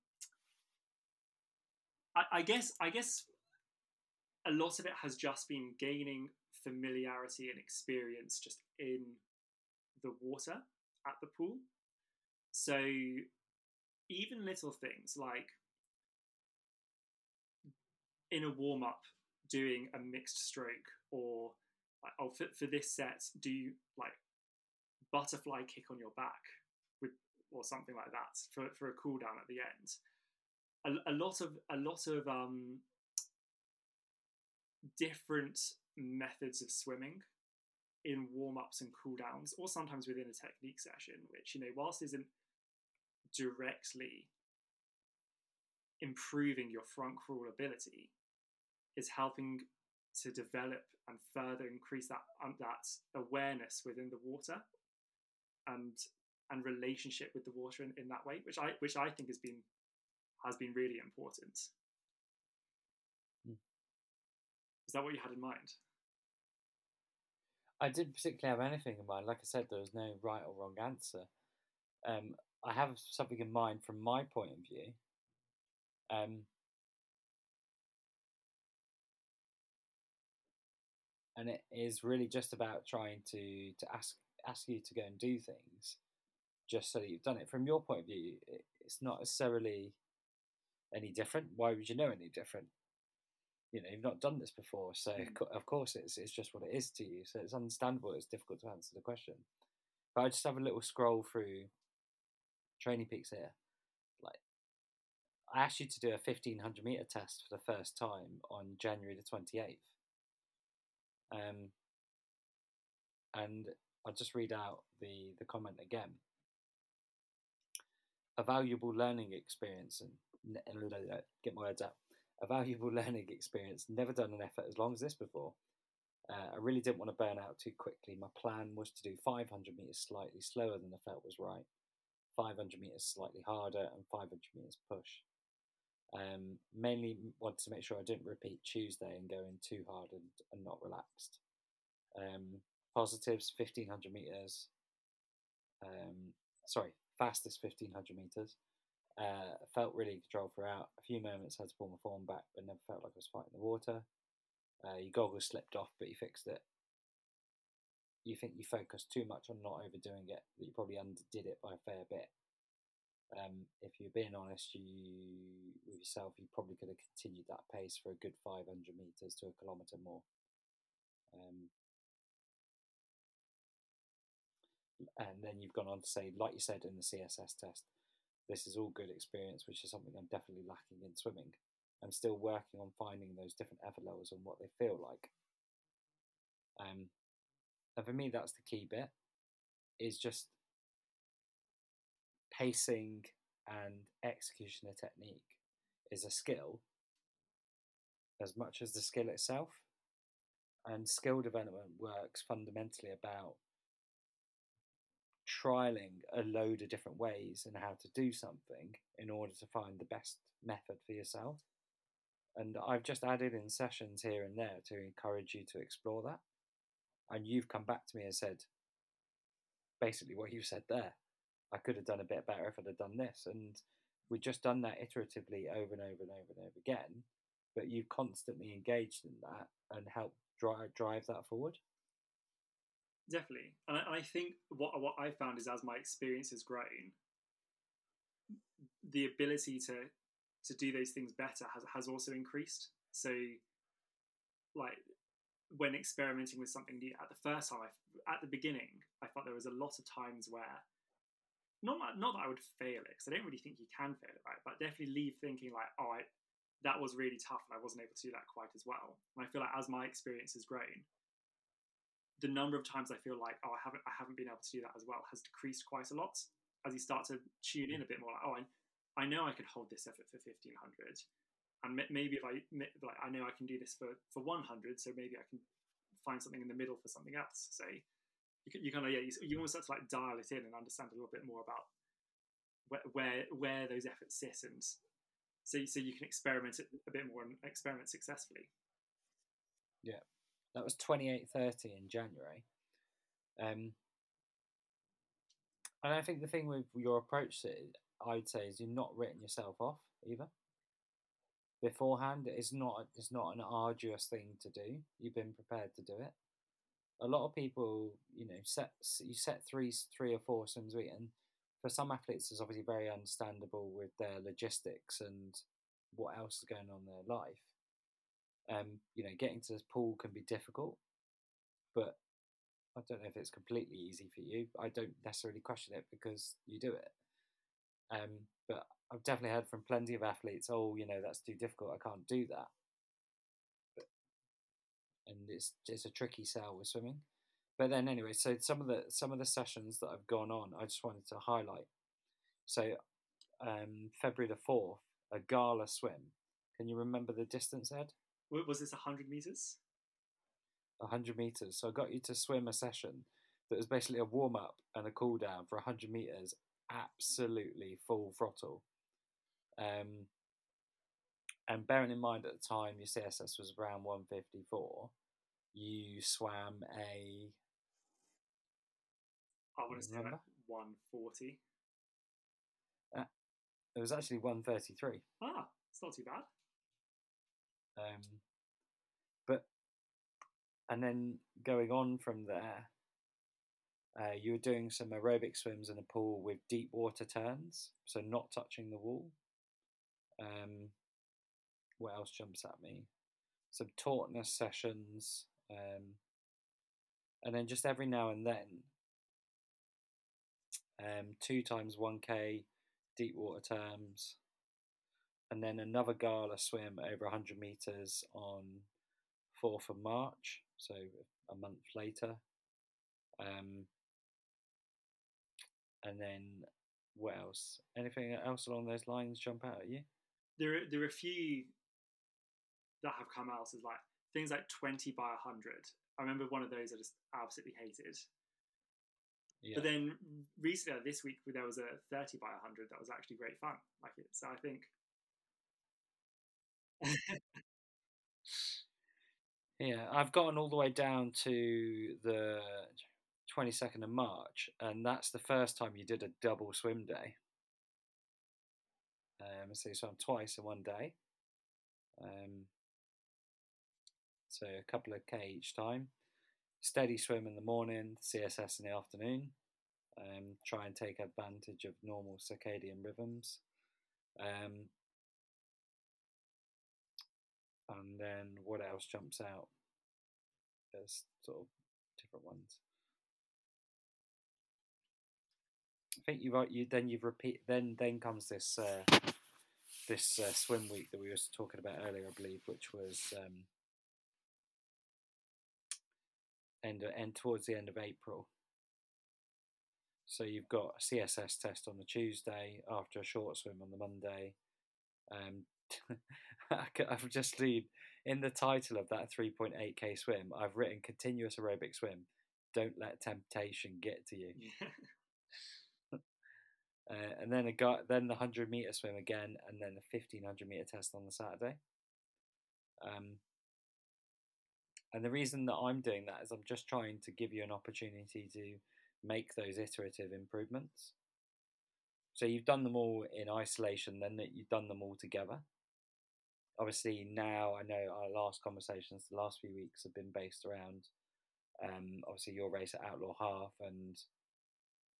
I, I guess I guess a lot of it has just been gaining familiarity and experience just in the water at the pool. So even little things like in a warm up doing a mixed stroke or like, oh for, for this set do like butterfly kick on your back with or something like that for, for a cool down at the end a, a lot of a lot of um different methods of swimming in warm ups and cool downs, or sometimes within a technique session, which, you know, whilst isn't directly improving your front crawl ability, is helping to develop and further increase that um, that awareness within the water and and relationship with the water in, in that way, which I which I think has been has been really important. Hmm. Is that what you had in mind? I didn't particularly have anything in mind. Like I said, there was no right or wrong answer. Um, I have something in mind from my point of view. Um, and it is really just about trying to to ask ask you to go and do things, just so that you've done it. From your point of view, it, it's not necessarily any different. Why would you know any different? You know you've not done this before so Mm. co- of course it's it's just what it is to you so it's understandable it's difficult to answer the question. But i just have a little scroll through TrainingPeaks here like i asked you to do a 1500 meter test for the first time on january the 28th um and i'll just read out the the comment again. A valuable learning experience and get my words out a valuable learning experience. Never done an effort as long as this before. Uh, I really didn't want to burn out too quickly. My plan was to do 500 meters slightly slower than I felt was right, 500 meters slightly harder, and 500 meters push. Um, mainly wanted to make sure I didn't repeat Tuesday and go in too hard and, and not relaxed. Um, positives 1500 meters. Um, sorry, fastest 1500 meters. Uh, felt really in control throughout. A few moments had to pull my form back, but never felt like I was fighting the water. Uh, your goggles slipped off, but you fixed it. You think you focused too much on not overdoing it, that you probably underdid it by a fair bit. Um, if you're being honest, you with yourself, you probably could have continued that pace for a good 500 meters to a kilometre more. Um, and then you've gone on to say, like you said in the CSS test, this is all good experience, which is something I'm definitely lacking in swimming. I'm still working on finding those different effort levels and what they feel like. Um, and for me, that's the key bit. Is just pacing and execution of technique is a skill as much as the skill itself. And skill development works fundamentally about trialing a load of different ways and how to do something in order to find the best method for yourself. And I've just added in sessions here and there to encourage you to explore that. And you've come back to me and said basically what you said there. I could have done a bit better if I'd have done this. And we've just done that iteratively over and over and over and over again. But you've constantly engaged in that and helped drive drive that forward. Definitely, and I, I think what what I found is as my experience has grown, the ability to to do those things better has has also increased. So, like when experimenting with something new, at the first time, I, at the beginning, I felt there was a lot of times where not not that I would fail it because I don't really think you can fail it, right? But definitely leave thinking like, oh, I, that was really tough and I wasn't able to do that quite as well. And I feel like as my experience has grown, the number of times I feel like, oh, I haven't, I haven't been able to do that as well, has decreased quite a lot. As you start to tune in mm. a bit more, like, oh, I, I know I could hold this effort for fifteen hundred, and maybe if I like, I know I can do this for for one hundred, so maybe I can find something in the middle for something else. So you, you kind of yeah, you, you almost start to like dial it in and understand a little bit more about where where, where those efforts sit and so so you can experiment a bit more and experiment successfully. Yeah, that was 28.30 in January. Um, and I think the thing with your approach to it, I'd say, is you've not written yourself off either. Beforehand, it's not it's not an arduous thing to do. You've been prepared to do it. A lot of people, you know, set you set three three or four swims a week, and for some athletes, it's obviously very understandable with their logistics and what else is going on in their life um, you know, getting to this pool can be difficult, but I don't know if it's completely easy for you. I don't necessarily question it because you do it. Um, but I've definitely heard from plenty of athletes, oh, you know, that's too difficult. I can't do that. But, and it's it's a tricky sell with swimming. But then anyway, so some of the some of the sessions that I've gone on, I just wanted to highlight. So um, February the fourth, a gala swim. Can you remember the distance, Ed? Was this 100 meters? 100 meters. So i got you to swim a session that was basically a warm up and a cool down for 100 meters. Absolutely full throttle. Um, and bearing in mind at the time your css was around 154 you swam a i want to say 140 uh, it was actually 133 ah it's not too bad um, but and then going on from there, uh, you were doing some aerobic swims in a pool with deep water turns, so not touching the wall. Um, what else jumps at me? Some tautness sessions, um, and then just every now and then, um, two times one k deep water turns, and then another gala swim over 100 meters on 4th of March, so a month later. Um, and then what else? Anything else along those lines jump out at you? There, are, there are a few that have come out as like things like 20 by 100. I remember one of those I just absolutely hated. Yeah. But then recently, this week, there was a 30 by 100 that was actually great fun. Like it, so I think yeah, I've gotten all the way down to the 22nd of March, and that's the first time you did a double swim day. Um, so you swam twice in one day. Um, so a couple of k each time. Steady swim in the morning, CSS in the afternoon. Um, try and take advantage of normal circadian rhythms. Um, and then what else jumps out? There's sort of different ones. I think you've you then you've repeat then then comes this uh, this uh, swim week that we were talking about earlier, I believe, which was um, end end towards the end of April. So you've got a CSS test on the Tuesday after a short swim on the Monday. Um, I've just read in the title of that 3.8k swim, I've written continuous aerobic swim. Don't let temptation get to you. Uh, and then a guy, then the hundred meter swim again, and then the fifteen hundred meter test on the Saturday. Um, and the reason that I'm doing that is I'm just trying to give you an opportunity to make those iterative improvements. So you've done them all in isolation, then that you've done them all together. Obviously, now I know our last conversations, the last few weeks have been based around um, obviously your race at Outlaw Half, and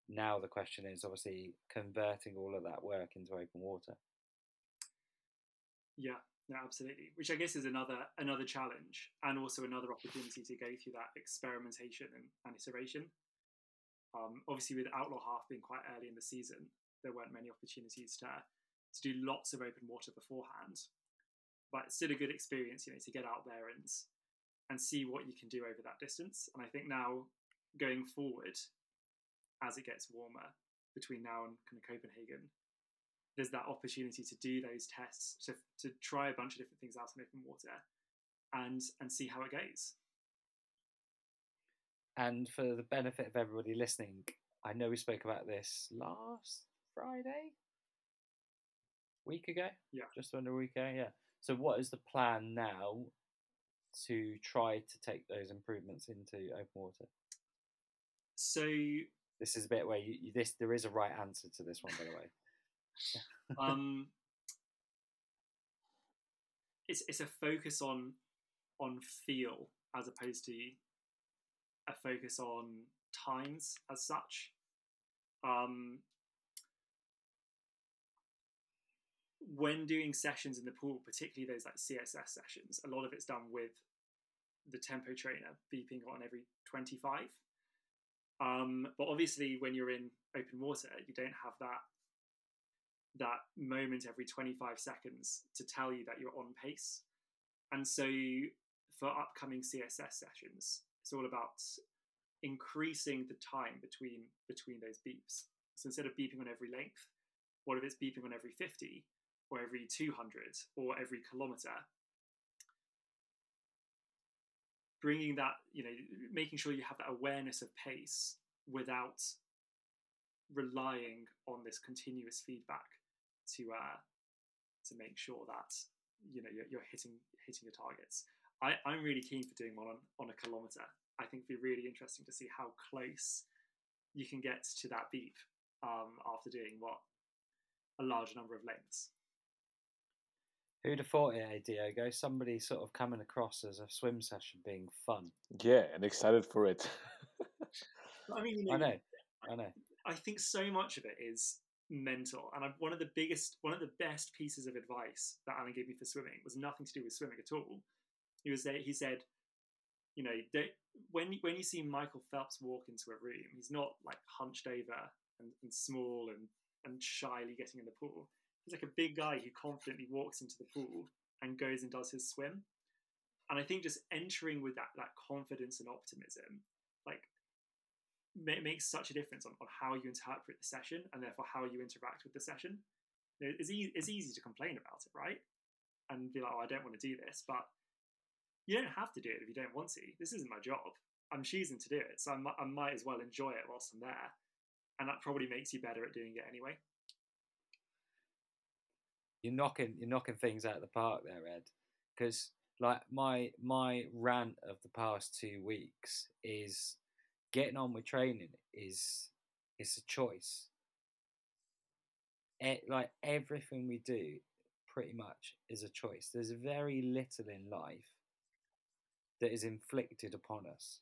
now the question is obviously converting all of that work into open water. Yeah, no, absolutely. Which I guess is another another challenge, and also another opportunity to go through that experimentation and, and iteration. Um, obviously, with Outlaw Half being quite early in the season, there weren't many opportunities to to do lots of open water beforehand. But it's still a good experience, you know, to get out there and and see what you can do over that distance. And I think now going forward, as it gets warmer between now and kind of Copenhagen, there's that opportunity to do those tests, to, to try a bunch of different things out in open water and and see how it goes. And for the benefit of everybody listening, I know we spoke about this last Friday, week ago. Yeah. Just under a week ago. Yeah. So, what is the plan now to try to take those improvements into open water? So, this is a bit where you, you this there is a right answer to this one, by the way. um, it's it's a focus on on feel as opposed to a focus on times as such. Um, when doing sessions in the pool, particularly those like CSS sessions, a lot of it's done with the tempo trainer beeping on every 25. Um, but obviously, when you're in open water, you don't have that that moment every 25 seconds to tell you that you're on pace. And so, for upcoming CSS sessions, it's all about increasing the time between between those beeps. So instead of beeping on every length, what if it's beeping on every 50 or every 200 or every kilometer? Bringing that, you know, making sure you have that awareness of pace without relying on this continuous feedback to uh, to make sure that you know you're, you're hitting hitting your targets. I, I'm really keen for doing one on, on a kilometer. I think it'd be really interesting to see how close you can get to that beep um, after doing what a large number of lengths. Who'd have thought it, eh, Diogo? Somebody sort of coming across as a swim session being fun. Yeah, and excited for it. I mean, you I know, I know. I think so much of it is mental. And I, one of the biggest, one of the best pieces of advice that Alan gave me for swimming was nothing to do with swimming at all. He was there, he said, you know, when when you see Michael Phelps walk into a room, he's not like hunched over and, and small and and shyly getting in the pool. He's like a big guy who confidently walks into the pool and goes and does his swim. And I think just entering with that that confidence and optimism, like makes such a difference on, on how you interpret the session and therefore how you interact with the session. It's easy, it's easy to complain about it, right? And be like, oh, I don't want to do this. But you don't have to do it if you don't want to. This isn't my job. I'm choosing to do it. So I I might as well enjoy it whilst I'm there. And that probably makes you better at doing it anyway. You're knocking, you're knocking things out of the park there, Ed. Because like my my rant of the past two weeks is getting on with training is is a choice. It, like everything we do, pretty much is a choice. There's very little in life that is inflicted upon us.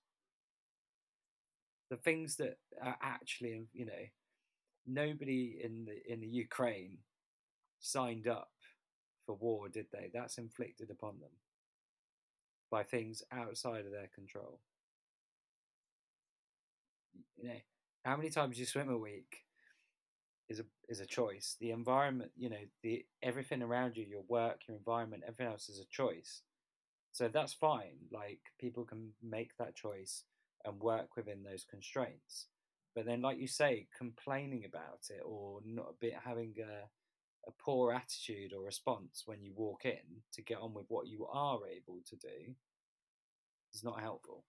The things that are actually, you know, nobody in the in the Ukraine signed up for war, did they? That's inflicted upon them by things outside of their control you know, how many times you swim a week is a is a choice. The environment, you know, the everything around you, your work, your environment, everything else is a choice. So that's fine. Like people can make that choice and work within those constraints. But then, like you say, complaining about it or not a bit having a a poor attitude or response when you walk in to get on with what you are able to do is not helpful.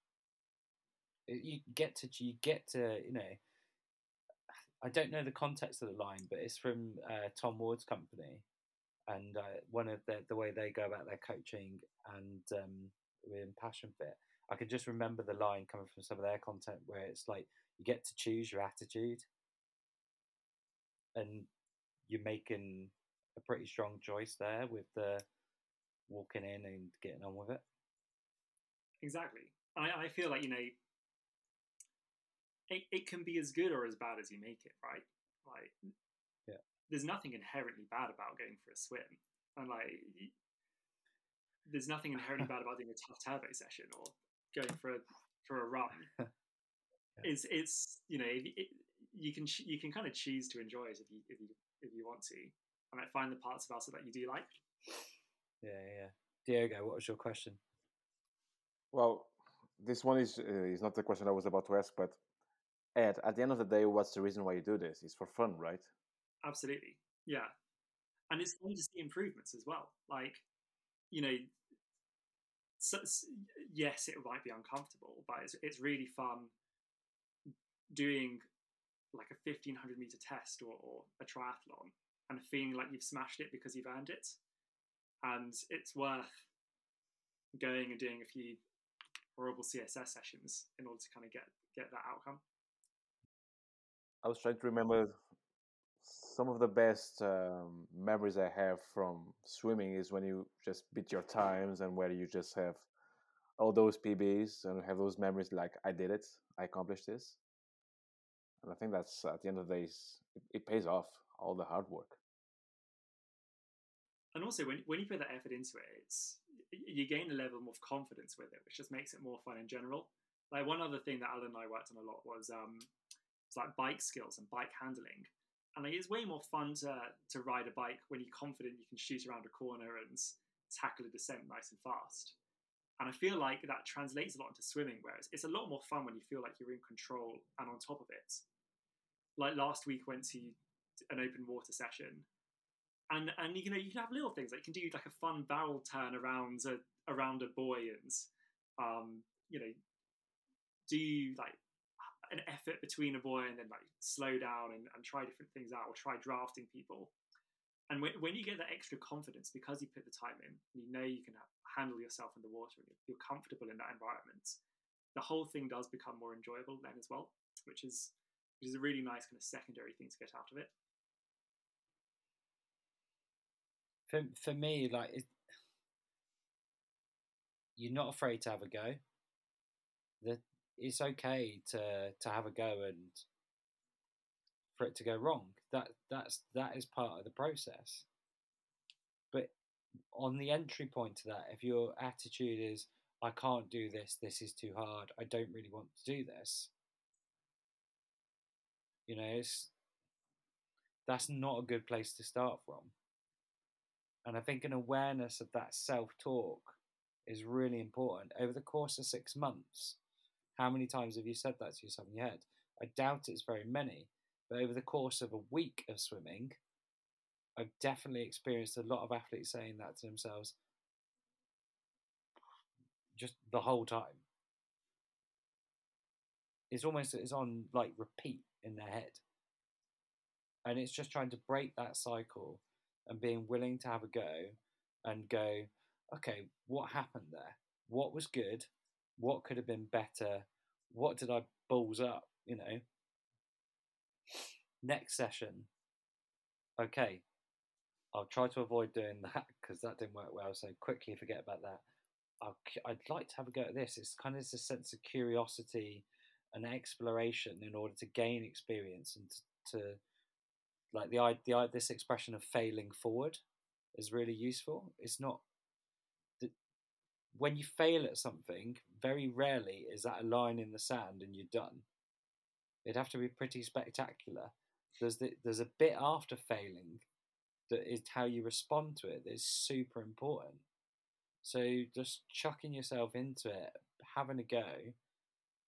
You get to you get to you know I don't know the context of the line, but it's from uh, Tom Ward's company, and uh, one of the the way they go about their coaching and um, with Passion Fit. I can just remember the line coming from some of their content where it's like you get to choose your attitude, and you're making a pretty strong choice there with the walking in and getting on with it. Exactly. I, I feel like, you know, it, it can be as good or as bad as you make it, right? Like, Yeah. there's nothing inherently bad about going for a swim. And, like, there's nothing inherently bad about doing a tough turbo session or going for a, for a run. It's, it's, you know, it, it, you can, you can kind of choose to enjoy it if you, if you, if you want to. And like find the parts about it that you do like. Yeah, yeah. Diego, what was your question? Well, this one is uh, is not the question I was about to ask, but Ed, at the end of the day, what's the reason why you do this? It's for fun, right? Absolutely. Yeah. And it's fun to see improvements as well. Like, you know, so, s- yes, it might be uncomfortable, but it's, it's really fun doing like a 1500 meter test or, or a triathlon and feeling like you've smashed it because you've earned it. And it's worth going and doing a few horrible CSS sessions in order to kind of get, get that outcome. I was trying to remember some of the best um, memories I have from swimming is when you just beat your times and where you just have all those PBs and have those memories like I did it, I accomplished this. And I think that's at the end of the day, it, it pays off all the hard work. and also when, when you put that effort into it it's you gain a level of confidence with it which just makes it more fun in general. Like one other thing that alan and i worked on a lot was um it's like bike skills and bike handling. And like, it's way more fun to to ride a bike when you're confident you can shoot around a corner and tackle a descent nice and fast. And i feel like that translates a lot into swimming whereas it's a lot more fun when you feel like you're in control and on top of it like last week went to an open water session. And and you know you can have little things like you can do like a fun barrel turn around a around a buoy and um you know do like an effort between a buoy and then like slow down and, and try different things out or try drafting people. And when, when you get that extra confidence because you put the time in you know you can handle yourself in the water and you're, you're comfortable in that environment the whole thing does become more enjoyable then as well which is which is a really nice kind of secondary thing to get out of it For for me, like it, you're not afraid to have a go. That it's okay to to have a go and for it to go wrong. That that's that is part of the process. But on the entry point to that, if your attitude is I can't do this, this is too hard, I don't really want to do this. You know, it's that's not a good place to start from. And I think an awareness of that self talk is really important. Over the course of six months, how many times have you said that to yourself in your head? I doubt it's very many. But over the course of a week of swimming, I've definitely experienced a lot of athletes saying that to themselves just the whole time. It's almost it's on like repeat in their head. And it's just trying to break that cycle and being willing to have a go and go, okay, what happened there? What was good? What could have been better? What did I balls up? You know. Next session, okay, I'll try to avoid doing that because that didn't work well. So quickly forget about that. I'll, I'd like to have a go at this. It's kind of this sense of curiosity and exploration in order to gain experience and to, to like the the this expression of failing forward is really useful. It's not the- when you fail at something. Very rarely is that a line in the sand and you're done. It'd have to be pretty spectacular. There's the, there's a bit after failing that is how you respond to it that is super important. So just chucking yourself into it, having a go,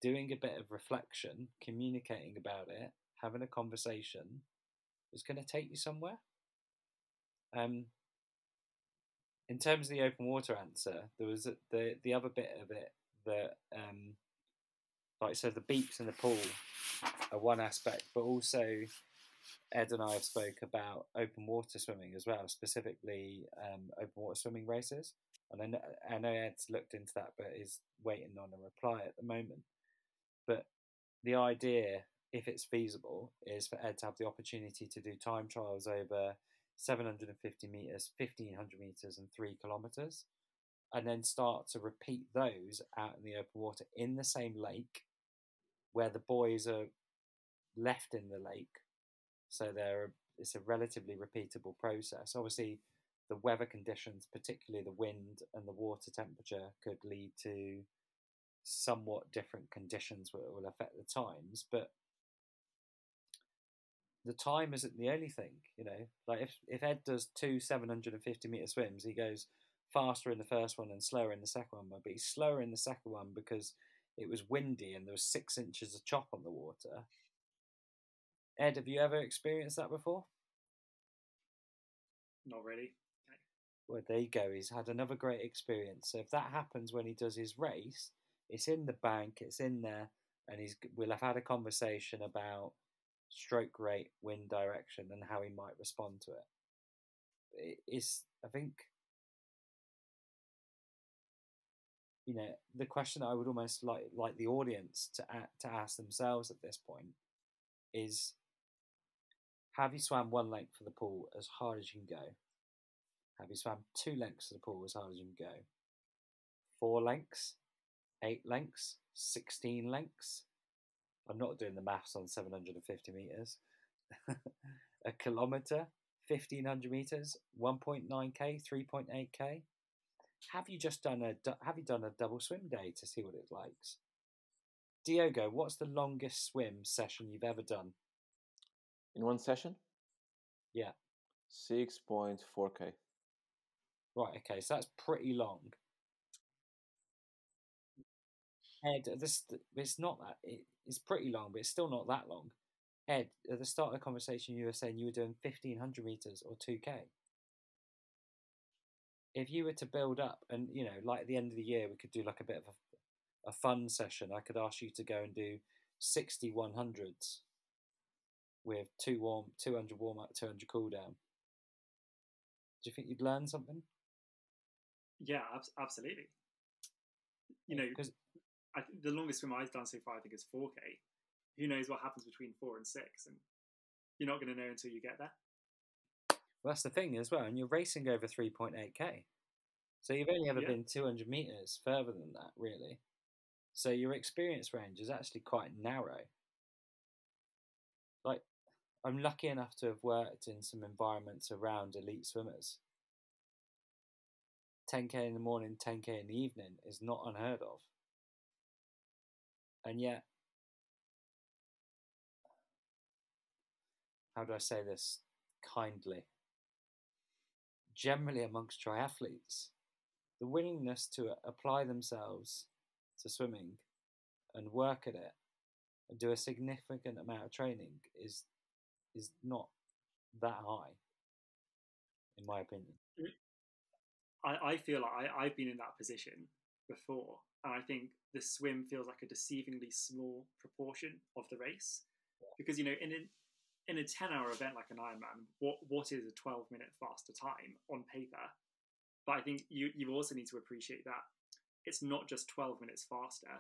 doing a bit of reflection, communicating about it, having a conversation is going to take you somewhere. Um, in terms of the open water answer, there was the the other bit of it that um, like so the beeps in the pool are one aspect, but also Ed and I have spoke about open water swimming as well, specifically um, open water swimming races. And I know, I know Ed's looked into that, but is waiting on a reply at the moment. But the idea, if it's feasible, is for Ed to have the opportunity to do time trials over 750 meters, 1500 meters, and three kilometers, and then start to repeat those out in the open water in the same lake where the buoys are left in the lake. So they're, it's a relatively repeatable process. Obviously, the weather conditions, particularly the wind and the water temperature, could lead to somewhat different conditions that will affect the times. But the time isn't the only thing, you know. Like if, if Ed does two 750 meter swims, he goes faster in the first one and slower in the second one, but he's slower in the second one because it was windy and there was six inches of chop on the water. Ed, have you ever experienced that before? Not really. Well, there you go. He's had another great experience. So if that happens when he does his race, it's in the bank, it's in there, and he's we'll have had a conversation about stroke rate, wind direction, and how he might respond to it. It's I think you know the question I would almost like like the audience to to ask themselves at this point is have you swam one length for the pool as hard as you can go? Have you swam two lengths of the pool as hard as you can go? Four lengths? Eight lengths? 16 lengths? I'm not doing the maths on 750 meters. a kilometer? 1500 meters? 1.9k? 3.8k? Have you just done a have you done a double swim day to see what it likes? Diogo, what's the longest swim session you've ever done? In one session? Yeah. 6.4k. Right, okay, so that's pretty long. Ed, this it's not that it, it's pretty long, but it's still not that long. Ed, at the start of the conversation, you were saying you were doing fifteen hundred meters or two k. If you were to build up, and you know, like at the end of the year, we could do like a bit of a, a fun session. I could ask you to go and do sixty one hundreds with two warm, two hundred warm up, two hundred cool down. Do you think you'd learn something? Yeah, absolutely. You know, because the longest swim I've done so far, I think, is 4K. Who knows what happens between four and six? And you're not going to know until you get there. Well, that's the thing as well. And you're racing over 3.8K. So you've only ever yeah. been 200 meters further than that, really. So your experience range is actually quite narrow. Like, I'm lucky enough to have worked in some environments around elite swimmers. 10k in the morning, 10k in the evening is not unheard of. And yet, how do I say this kindly? Generally, amongst triathletes, the willingness to apply themselves to swimming and work at it and do a significant amount of training is is not that high, in my opinion. I, I feel like I, I've been in that position before, and I think the swim feels like a deceivingly small proportion of the race because you know in a in a 10 hour event like an Ironman, what what is a 12 minute faster time on paper? But I think you you also need to appreciate that it's not just 12 minutes faster.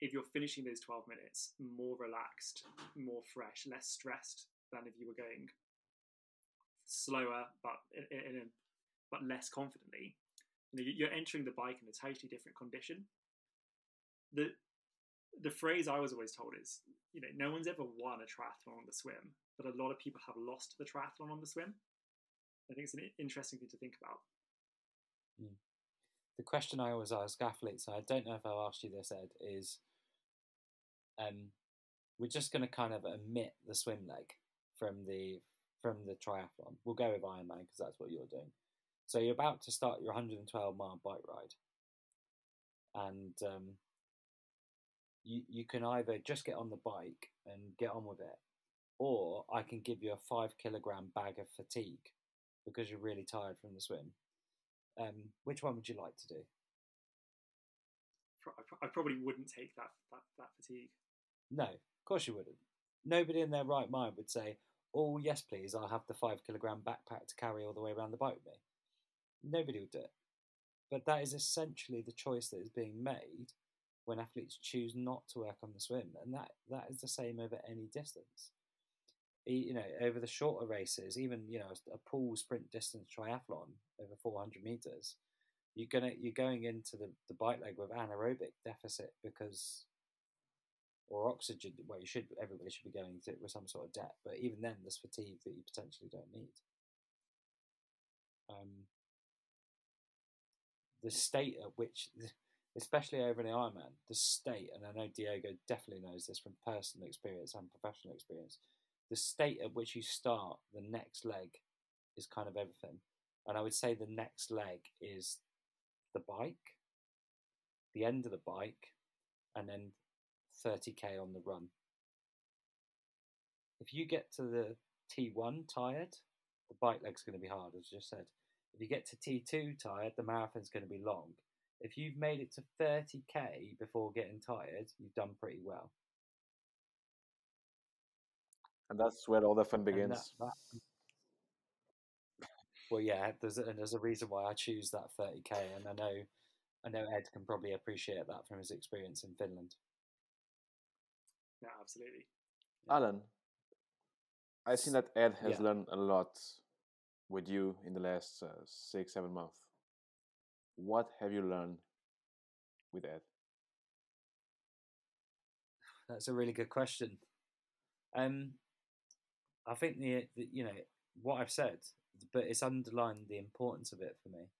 If you're finishing those 12 minutes more relaxed, more fresh, less stressed than if you were going slower, but in, but less confidently. You know, you're entering the bike in a totally different condition. The the phrase I was always told is, you know, no one's ever won a triathlon on the swim, but a lot of people have lost the triathlon on the swim. I think it's an interesting thing to think about. Mm. The question I always ask athletes, I don't know if I've asked you this, Ed, is um, we're just going to kind of omit the swim leg from the from the triathlon. We'll go with Ironman because that's what you're doing. So you're about to start your 112 mile bike ride, and um, you you can either just get on the bike and get on with it, or I can give you a five kilogram bag of fatigue because you're really tired from the swim. Um, which one would you like to do? I, I probably wouldn't take that that, that fatigue. No, of course you wouldn't. Nobody in their right mind would say, "Oh yes, please, I'll have the five kilogram backpack to carry all the way around the bike with me." Nobody would do it. But that is essentially the choice that is being made when athletes choose not to work on the swim, and that that is the same over any distance. You know, over the shorter races, even you know a pool sprint distance triathlon over 400 meters, you're gonna you're going into the, the bike leg with anaerobic deficit because or oxygen well you should everybody should be going to it with some sort of debt, but even then there's fatigue that you potentially don't need um, the state at which especially over in the Ironman the state and I know Diego definitely knows this from personal experience and professional experience the state at which you start the next leg is kind of everything and I would say the next leg is the bike the end of the bike and then 30k on the run. If you get to the T1 tired, the bike leg's going to be hard, as I just said. If you get to T2 tired, the marathon's going to be long. If you've made it to 30k before getting tired, you've done pretty well. And that's where all the fun And that- begins. that- well, yeah, there's a, there's a reason why I choose that 30k, and I know, I know Ed can probably appreciate that from his experience in Finland. Yeah, absolutely. Alan, I've seen that Ed has Yeah. learned a lot with you in the last uh, six, seven months. What have you learned with Ed? That's a really good question. Um, I think the, the you know what I've said, but it's underlined the importance of it for me,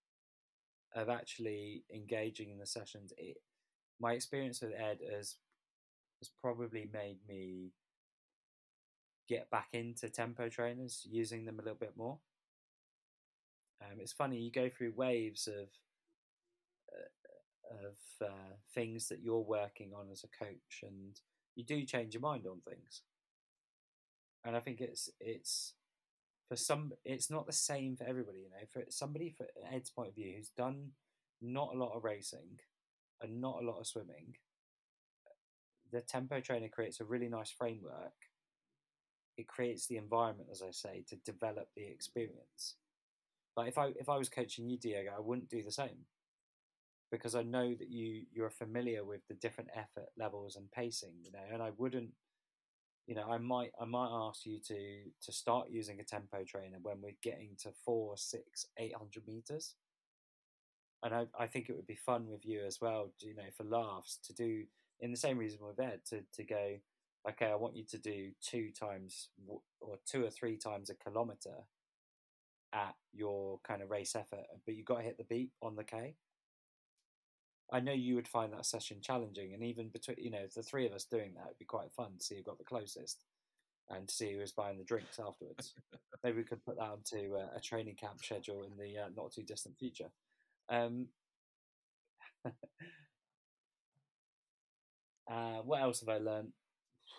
of actually engaging in the sessions. It, my experience with Ed has has probably made me get back into tempo trainers, using them a little bit more. Um, it's funny you go through waves of of uh, things that you're working on as a coach, and you do change your mind on things. And I think it's it's for some it's not the same for everybody. You know, for somebody for Ed's point of view who's done not a lot of racing and not a lot of swimming, the tempo trainer creates a really nice framework. It creates the environment, as I say, to develop the experience. Like if I if I was coaching you, Diego, I wouldn't do the same because I know that you you're familiar with the different effort levels and pacing, you know, and I wouldn't, you know, I might I might ask you to to start using a tempo trainer when we're getting to four, six, eight hundred meters, and I I think it would be fun with you as well, you know, for laughs to do in the same reason with Ed to to go, okay, I want you to do two times or two or three times a kilometer at your kind of race effort, but you've got to hit the beat on the K. I know you would find that session challenging, and even between you know the three of us doing that would be quite fun to see who got the closest, and to see who was buying the drinks afterwards. Maybe we could put that onto uh, a training camp schedule in the uh, not too distant future. Um, uh, what else have I learned?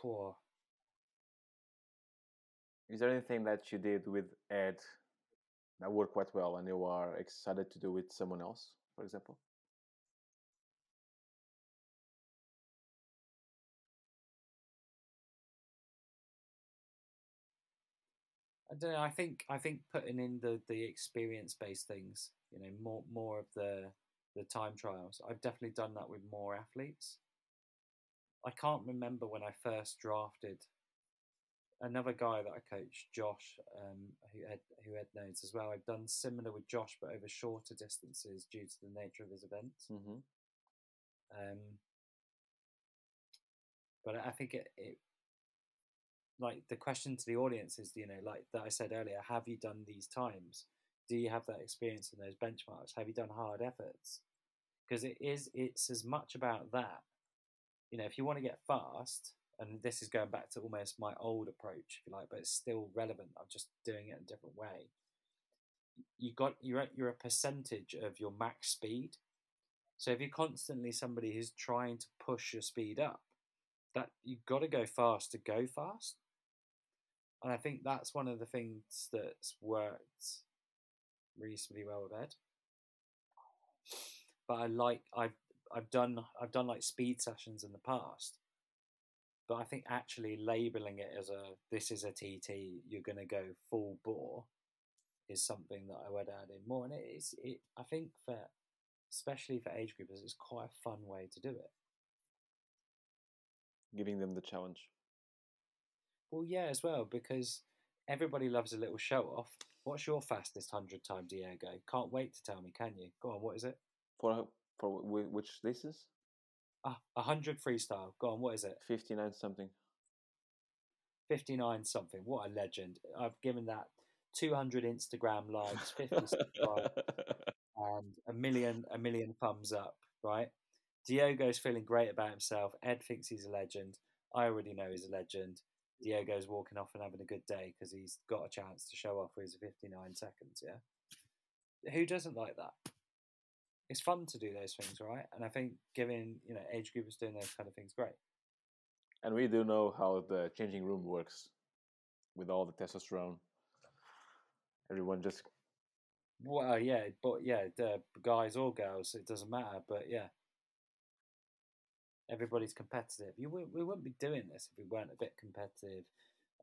Phew. Is there anything that you did with Ed that worked quite well and you are excited to do with someone else, for example? I don't know. I think I think putting in the the experience based things, you know, more more of the the time trials. I've definitely done that with more athletes. I can't remember when I first drafted another guy that I coached, Josh, um, who Ed, who Ed knows as well. I've done similar with Josh, but over shorter distances due to the nature of his events. Mm-hmm. Um, but I think it, it, like the question to the audience is, you know, like that I said earlier, have you done these times? Do you have that experience in those benchmarks? Have you done hard efforts? Because it is, it's as much about that. You know, if you want to get fast, and this is going back to almost my old approach, if you like, but it's still relevant. I'm just doing it in a different way. You got you're at you're a percentage of your max speed. So if you're constantly somebody who's trying to push your speed up, that you've got to go fast to go fast. And I think that's one of the things that's worked reasonably well with Ed. But I like I've I've done I've done like speed sessions in the past, but I think actually labeling it as a this is a TT, you're going to go full bore, is something that I would add in more. And it is it I think for especially for age groupers, it's quite a fun way to do it. Giving them the challenge. Well, yeah, as well because everybody loves a little show off. What's your fastest hundred time, Diego? Can't wait to tell me. Can you? Go on. What is it? For for whi- which this is Ah, a hundred freestyle. Go on. What is it? fifty nine something. 59 something. What a legend. I've given that 200 Instagram likes, 50 and a million a million thumbs up, right? Diego's feeling great about himself. Ed thinks he's a legend. I already know he's a legend. Diego's walking off and having a good day because he's got a chance to show off with his 59 seconds, yeah? Who doesn't like that? It's fun to do those things, right? And I think giving, you know, age groupers doing those kind of things great. and we do know how the changing room works with all the testosterone. Everyone just Well, yeah, but yeah, the guys or girls, it doesn't matter. But yeah, everybody's competitive. You wou- we wouldn't be doing this if we weren't a bit competitive,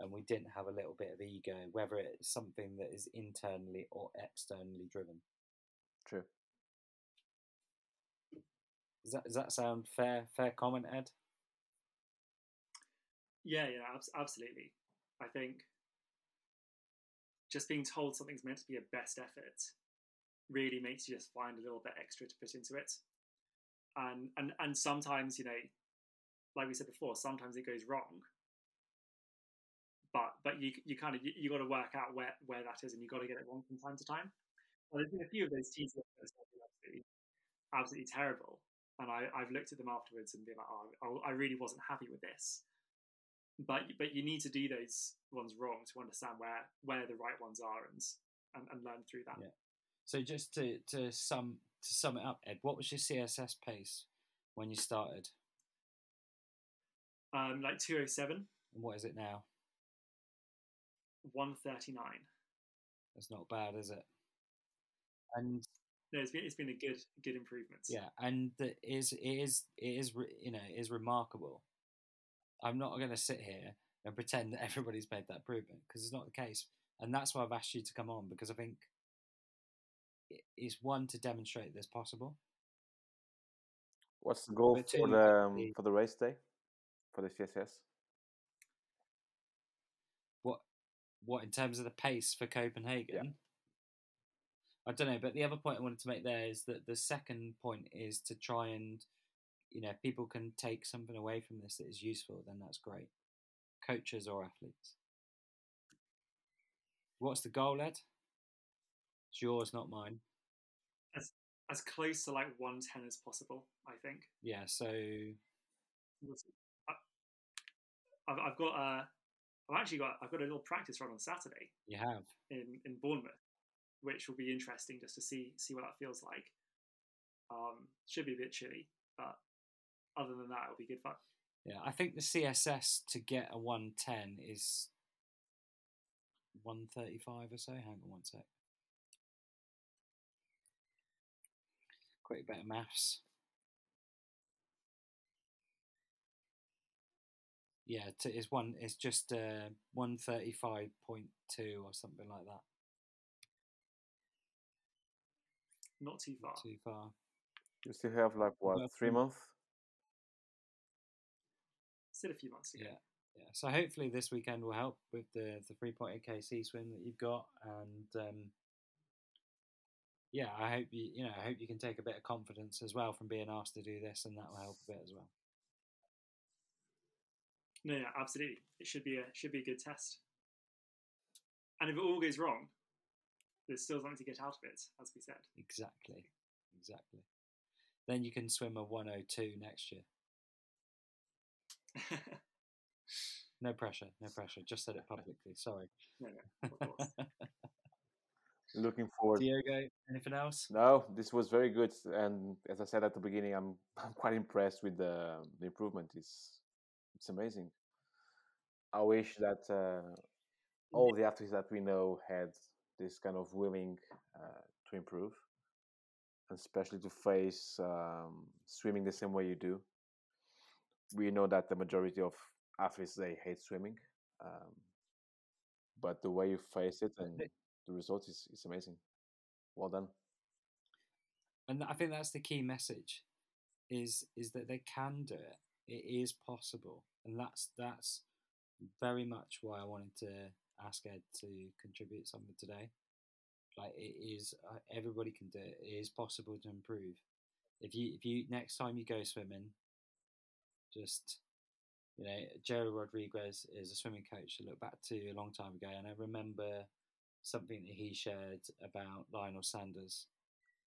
and we didn't have a little bit of ego, whether it's something that is internally or externally driven. true. Does that does that sound fair? Fair comment, Ed. Yeah, yeah, abs- absolutely. I think just being told something's meant to be a best effort really makes you just find a little bit extra to put into it. And and and sometimes, you know, like we said before, sometimes it goes wrong. But but you you kind of you, you got to work out where where that is, and you got to get it wrong from time to time. Well, there's been a few of those teams that absolutely absolutely terrible, and I I've looked at them afterwards and been like, oh, I I really wasn't happy with this but but you need to do those ones wrong to understand where where the right ones are and and, and learn through that. Yeah. So just to to sum to sum it up, Ed, what was your CSS pace when you started, Um, like two oh seven, and what is it now? one thirty nine. That's not bad, is it? And No, it's been it's been a good good improvement. Yeah, and the, is it is it is you know it is remarkable. I'm not going to sit here and pretend that everybody's made that improvement because it's not the case, and that's why I've asked you to come on because I think it is one to demonstrate this possible. What's the goal But for the um, for the race day for the CSS? What what in terms of the pace for Copenhagen? I don't know, but the other point I wanted to make there is that the second point is to try and, you know, if people can take something away from this that is useful, then that's great. Coaches or athletes. What's the goal, Ed? It's yours, not mine. as as close to like one ten as possible. I think. Yeah, so I- I've, I've got a. I've actually got. I've got a little practice run on Saturday you have. in in Bournemouth, which will be interesting just to see see what that feels like. Um, should be a bit chilly, but other than that, it'll be good fun. Yeah, I think the CSS to get a 110 is 135 or so. Hang on one sec. Quick bit of maths. Yeah, t- it's one. It's just uh, one thirty five point two or something like that. Not too far. Too far. You still have like what Well, three mm. months? Still a few months to go. Yeah, yeah. So hopefully this weekend will help with the the three point KC swim that you've got, and um, yeah, I hope you you know I hope you can take a bit of confidence as well from being asked to do this, and that will help a bit as well. No, yeah, absolutely. It should be a should be a good test. And if it all goes wrong, there's still something to get out of it, as we said. Exactly, exactly. Then you can swim a one oh two next year. No pressure, no pressure. Just said it publicly. Sorry. no, no, of course. Looking forward. Diego, anything else? No, this was very good, and as I said at the beginning, I'm I'm quite impressed with the, the improvement. It's it's amazing. I wish that uh, all the athletes that we know had this kind of willing uh, to improve. especially to face um, swimming the same way you do. We know that the majority of athletes they hate swimming, um, but the way you face it and the result is, is amazing. Well done. And I think that's the key message is is that they can do it. It is possible, and that's that's very much why I wanted to ask Ed to contribute something today. Like it is, uh, everybody can do it. It is possible to improve. If you if you next time you go swimming, just you know, Gerry Rodrigues is a swimming coach to look back to a long time ago, and I remember something that he shared about Lionel Sanders,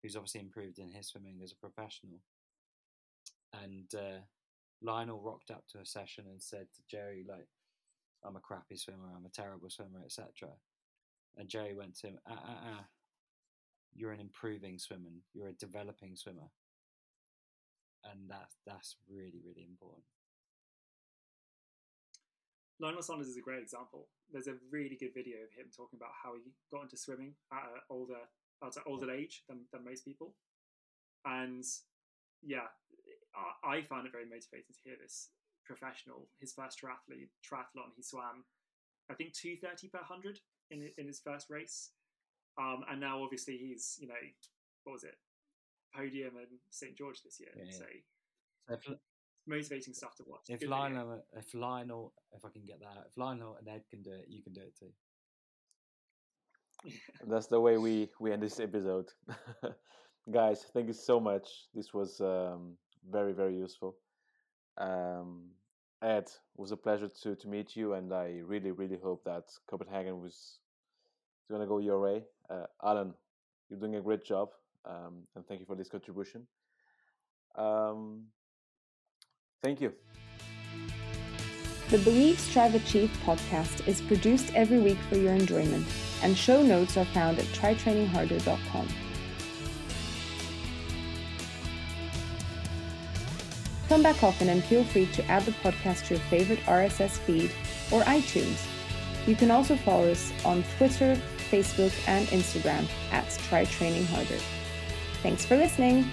who's obviously improved in his swimming as a professional. And uh, Lionel rocked up to a session and said to Gerry, like, I'm a crappy swimmer, I'm a terrible swimmer, etc. And Gerry went to him, ah, ah, ah, you're an improving swimmer, you're a developing swimmer. And that's that's really, really important. Lionel Sanders is a great example. There's a really good video of him talking about how he got into swimming at an older at an older age than, than most people. And yeah, I, I found it very motivating to hear this professional. His first triathlete triathlon, he swam, I think two thirty per hundred in in his first race. Um, and now obviously he's you know what was it podium in St George this year. Yeah. So motivating stuff to watch. if Good video. Lionel, if Lionel, if I can get that, if Lionel and Ed can do it, you can do it too. That's the way we we end this episode. Guys, thank you so much. This was um, very very useful. Um, Ed, it was a pleasure to to meet you, and I really really hope that Copenhagen was going to go your way. Uh, Alan, you're doing a great job, um, and thank you for this contribution. Um, thank you. The Believe, Strive, Achieve podcast is produced every week for your enjoyment, and show notes are found at trytrainingharder.com. Come back often and feel free to add the podcast to your favorite RSS feed or iTunes. You can also follow us on Twitter, Facebook, and Instagram at Try Training Harder. Thanks for listening.